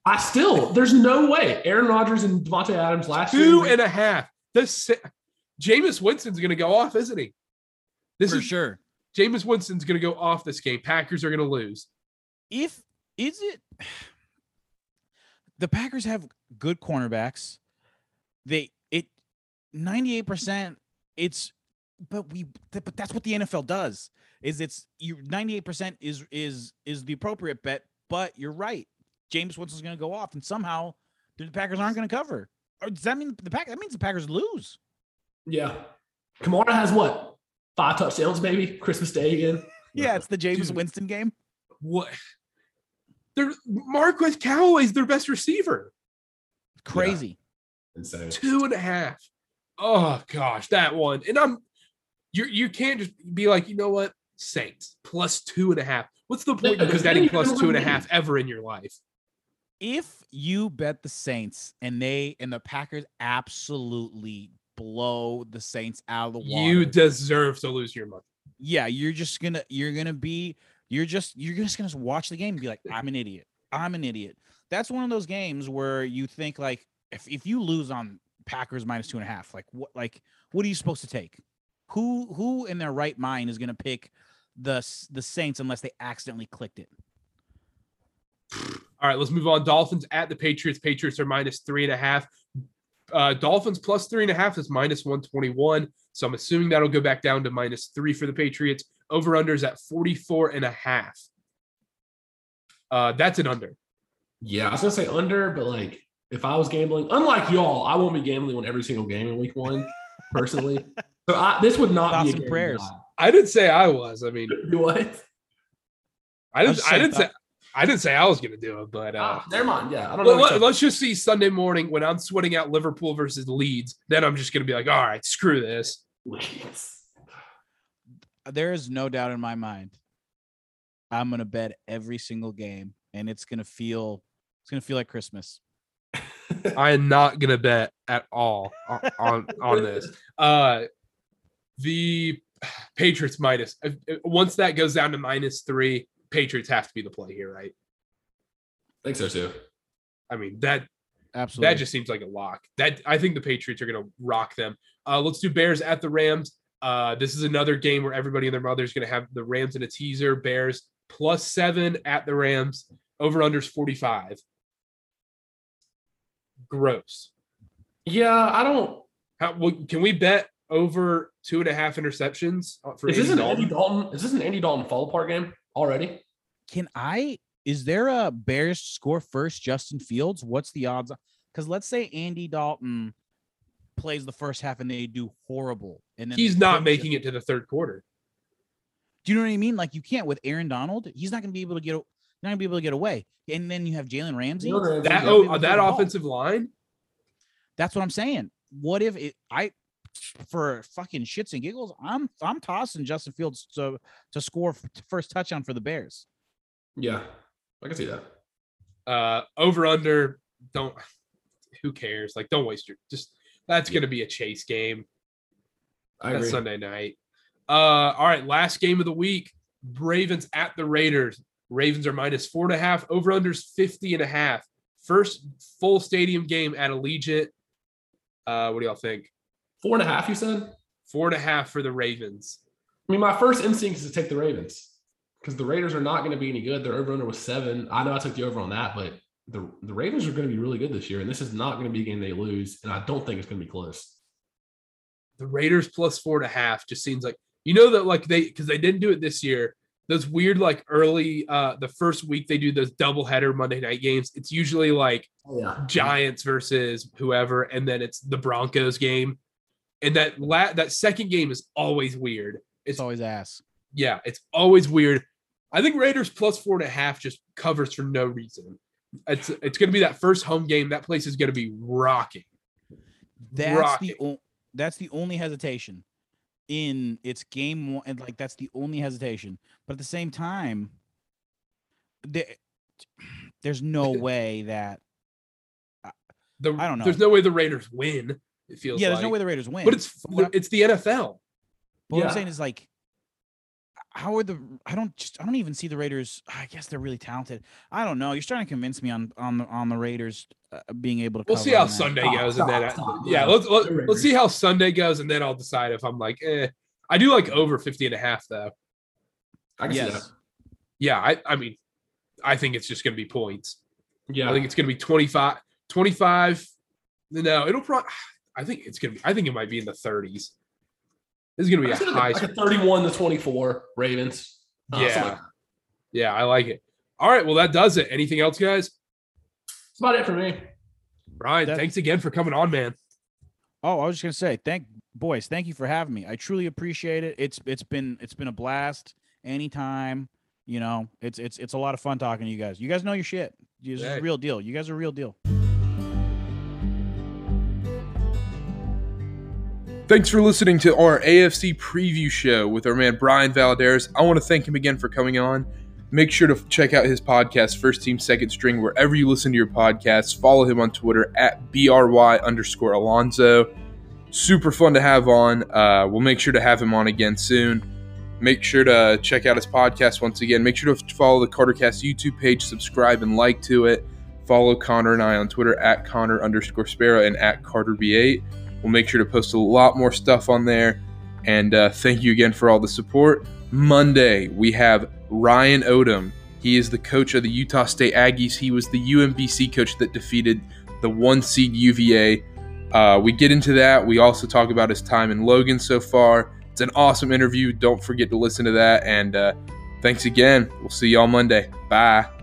I still, there's no way. Aaron Rodgers and Davante Adams last Two year. and a half. This Jameis Winston's going to go off, isn't he? This for is sure. Jameis Winston's going to go off this game. Packers are going to lose. If is it the Packers have good cornerbacks. They it 98% it's but we but that's what the NFL does. Is it's you 98% is is is the appropriate bet, but you're right. Jameis Winston's going to go off and somehow the Packers aren't going to cover. Or does that mean the Pack that means the Packers lose? Yeah. Kamara has what? Five touchdowns, maybe? Christmas Day again. Yeah, it's the Jameis Dude. Winston game. What? They're Marquez Callaway's their best receiver. Crazy. Insane. two and a half. Oh gosh, that one. And I'm you you can't just be like, you know what? Saints plus two and a half. What's the point Yeah, of 'cause betting then you're plus gonna two and a win half ever in your life? If you bet the Saints and they and the Packers absolutely blow the Saints out of the water. You deserve to lose your money. yeah, you're just gonna you're gonna be you're just you're just gonna watch the game and be like, I'm an idiot. I'm an idiot. That's one of those games where you think like if, if you lose on Packers minus two and a half, like what like what are you supposed to take? Who who in their right mind is gonna pick the the Saints unless they accidentally clicked it? All right, let's move on. Dolphins at the Patriots. Patriots are minus three and a half. Uh, Dolphins plus three and a half is minus 121. So I'm assuming that'll go back down to minus three for the Patriots. Over unders at 44 and a half. Uh, that's an under. Yeah, I was gonna say under, but like if I was gambling, unlike y'all, I won't be gambling on every single game in week one, personally. So I, this would not Thoughts be a and game prayers. that I didn't say I was. I mean, I- What? I didn't. just I didn't say. Thought- I didn't say I was going to do it, but uh, Ah, never mind. Yeah, I don't well, know. let, us just see Sunday morning when I'm sweating out Liverpool versus Leeds. Then I'm just going to be like, all right, screw this. There is no doubt in my mind. I'm gonna bet every single game, and it's gonna feel it's gonna feel like Christmas. I am not gonna bet at all on on, on this. Uh, the Patriots minus if- if- once that goes down to minus three, Patriots have to be the play here, right? I think so too. I mean that Absolutely. that just seems like a lock. That I think the Patriots are gonna rock them. Uh, let's do Bears at the Rams. Uh, this is another game where everybody and their mother is gonna have the Rams in a teaser. Bears plus seven at the Rams. Over unders forty five. Gross. Yeah, I don't. How well, can we bet over two and a half interceptions uh, for Is this Andy an Andy Dalton? Dalton? Is this an Andy Dalton fall apart game already? Can I? Is there a Bears score first? Justin Fields. What's the odds? Because let's say Andy Dalton plays the first half and they do horrible, and then He's not making it. it to the third quarter. Do you know what I mean? Like you can't with Aaron Donald. He's not going to be able to get. Not going to be able to get away. And then you have Jalen Ramsey. Jalen Ramsey, That oh, that throw the ball. offensive line. That's what I'm saying. What if it? I for fucking shits and giggles, I'm I'm tossing Justin Fields to to score first touchdown for the Bears. Yeah, I can see that. Uh, over under. Don't. Who cares? Like, don't waste your. Just that's to be a chase game. I That's agree. Sunday night. Uh, all right, last game of the week. Ravens at the Raiders. Ravens are minus four and a half. Over unders 50 and a half. First full stadium game at Allegiant. Uh, what do y'all think? Four and a half, you said? Four and a half for the Ravens. I mean, my first instinct is to take the Ravens because the Raiders are not going to be any good. Their over under was seven. I know I took the over on that, but the, the Ravens are going to be really good this year, and this is not going to be a game they lose, and I don't think it's going to be close. The Raiders plus four and a half just seems like you know that like they because they didn't do it this year. Those weird like early uh the first week they do those double header Monday night games. It's usually like Yeah. Giants versus whoever, and then it's the Broncos game. And that la- that second game is always weird. It's It's always ass. yeah, it's always weird. I think Raiders plus four and a half just covers for no reason. It's it's gonna be that first home game. That place is gonna be rocking. That's Rocking. the o- that's the only hesitation in its game one, and like that's the only hesitation. But at the same time, there, there's no way that The, I don't know. There's no way the Raiders win. It feels yeah, there's no way the Raiders win. But it's what I'm- it's the NFL. But what Yeah. I'm saying is like, how are the? I don't just I don't even see the Raiders. I guess they're really talented. I don't know. You're trying to convince me on on the on the Raiders uh, being able to. We'll see how that. Sunday Stop, goes, and then I- stop, stop. yeah, Yeah. let's let, The let's see how Sunday goes, and then I'll decide if I'm like, eh. I do like over 50 and a half though. I can see that. Yes. Yeah, I I mean, I think it's just gonna be points. Yeah. I think it's gonna be 25, 25. No, it'll probably. I think it's gonna be. I think it might be in the 30s. This is gonna be a I said high. like a 31 to 24 Ravens. Uh, yeah, like yeah, I like it. All right, well that does it. Anything else, guys? That's about it for me. Brian, That- thanks again for coming on, man. Oh, I was just gonna say, thank boys, thank you for having me. I truly appreciate it. It's it's been it's been a blast. Anytime, you know, it's it's it's a lot of fun talking to you guys. You guys know your shit. This is Hey. a real deal. You guys are a real deal. Thanks for listening to our AFC preview show with our man Brian Valadares. I want to thank him again for coming on. Make sure to check out his podcast, First Team Second String, wherever you listen to your podcasts. Follow him on Twitter at BRY underscore Alonzo. super fun to have on. Uh, we'll make sure to have him on again soon. Make sure to check out his podcast once again. Make sure to follow the CarterCast YouTube page, subscribe and like to it. Follow Connor and I on Twitter at Connor underscore Sparrow and at CarterB8. We'll make sure to post a lot more stuff on there. And uh, thank you again for all the support. Monday, we have Ryan Odom. He is the coach of the Utah State Aggies. He was the UMBC coach that defeated the one seed UVA. Uh, we get into that. We also talk about his time in Logan so far. It's an awesome interview. Don't forget to listen to that. And uh, thanks again. We'll see you all Monday. Bye.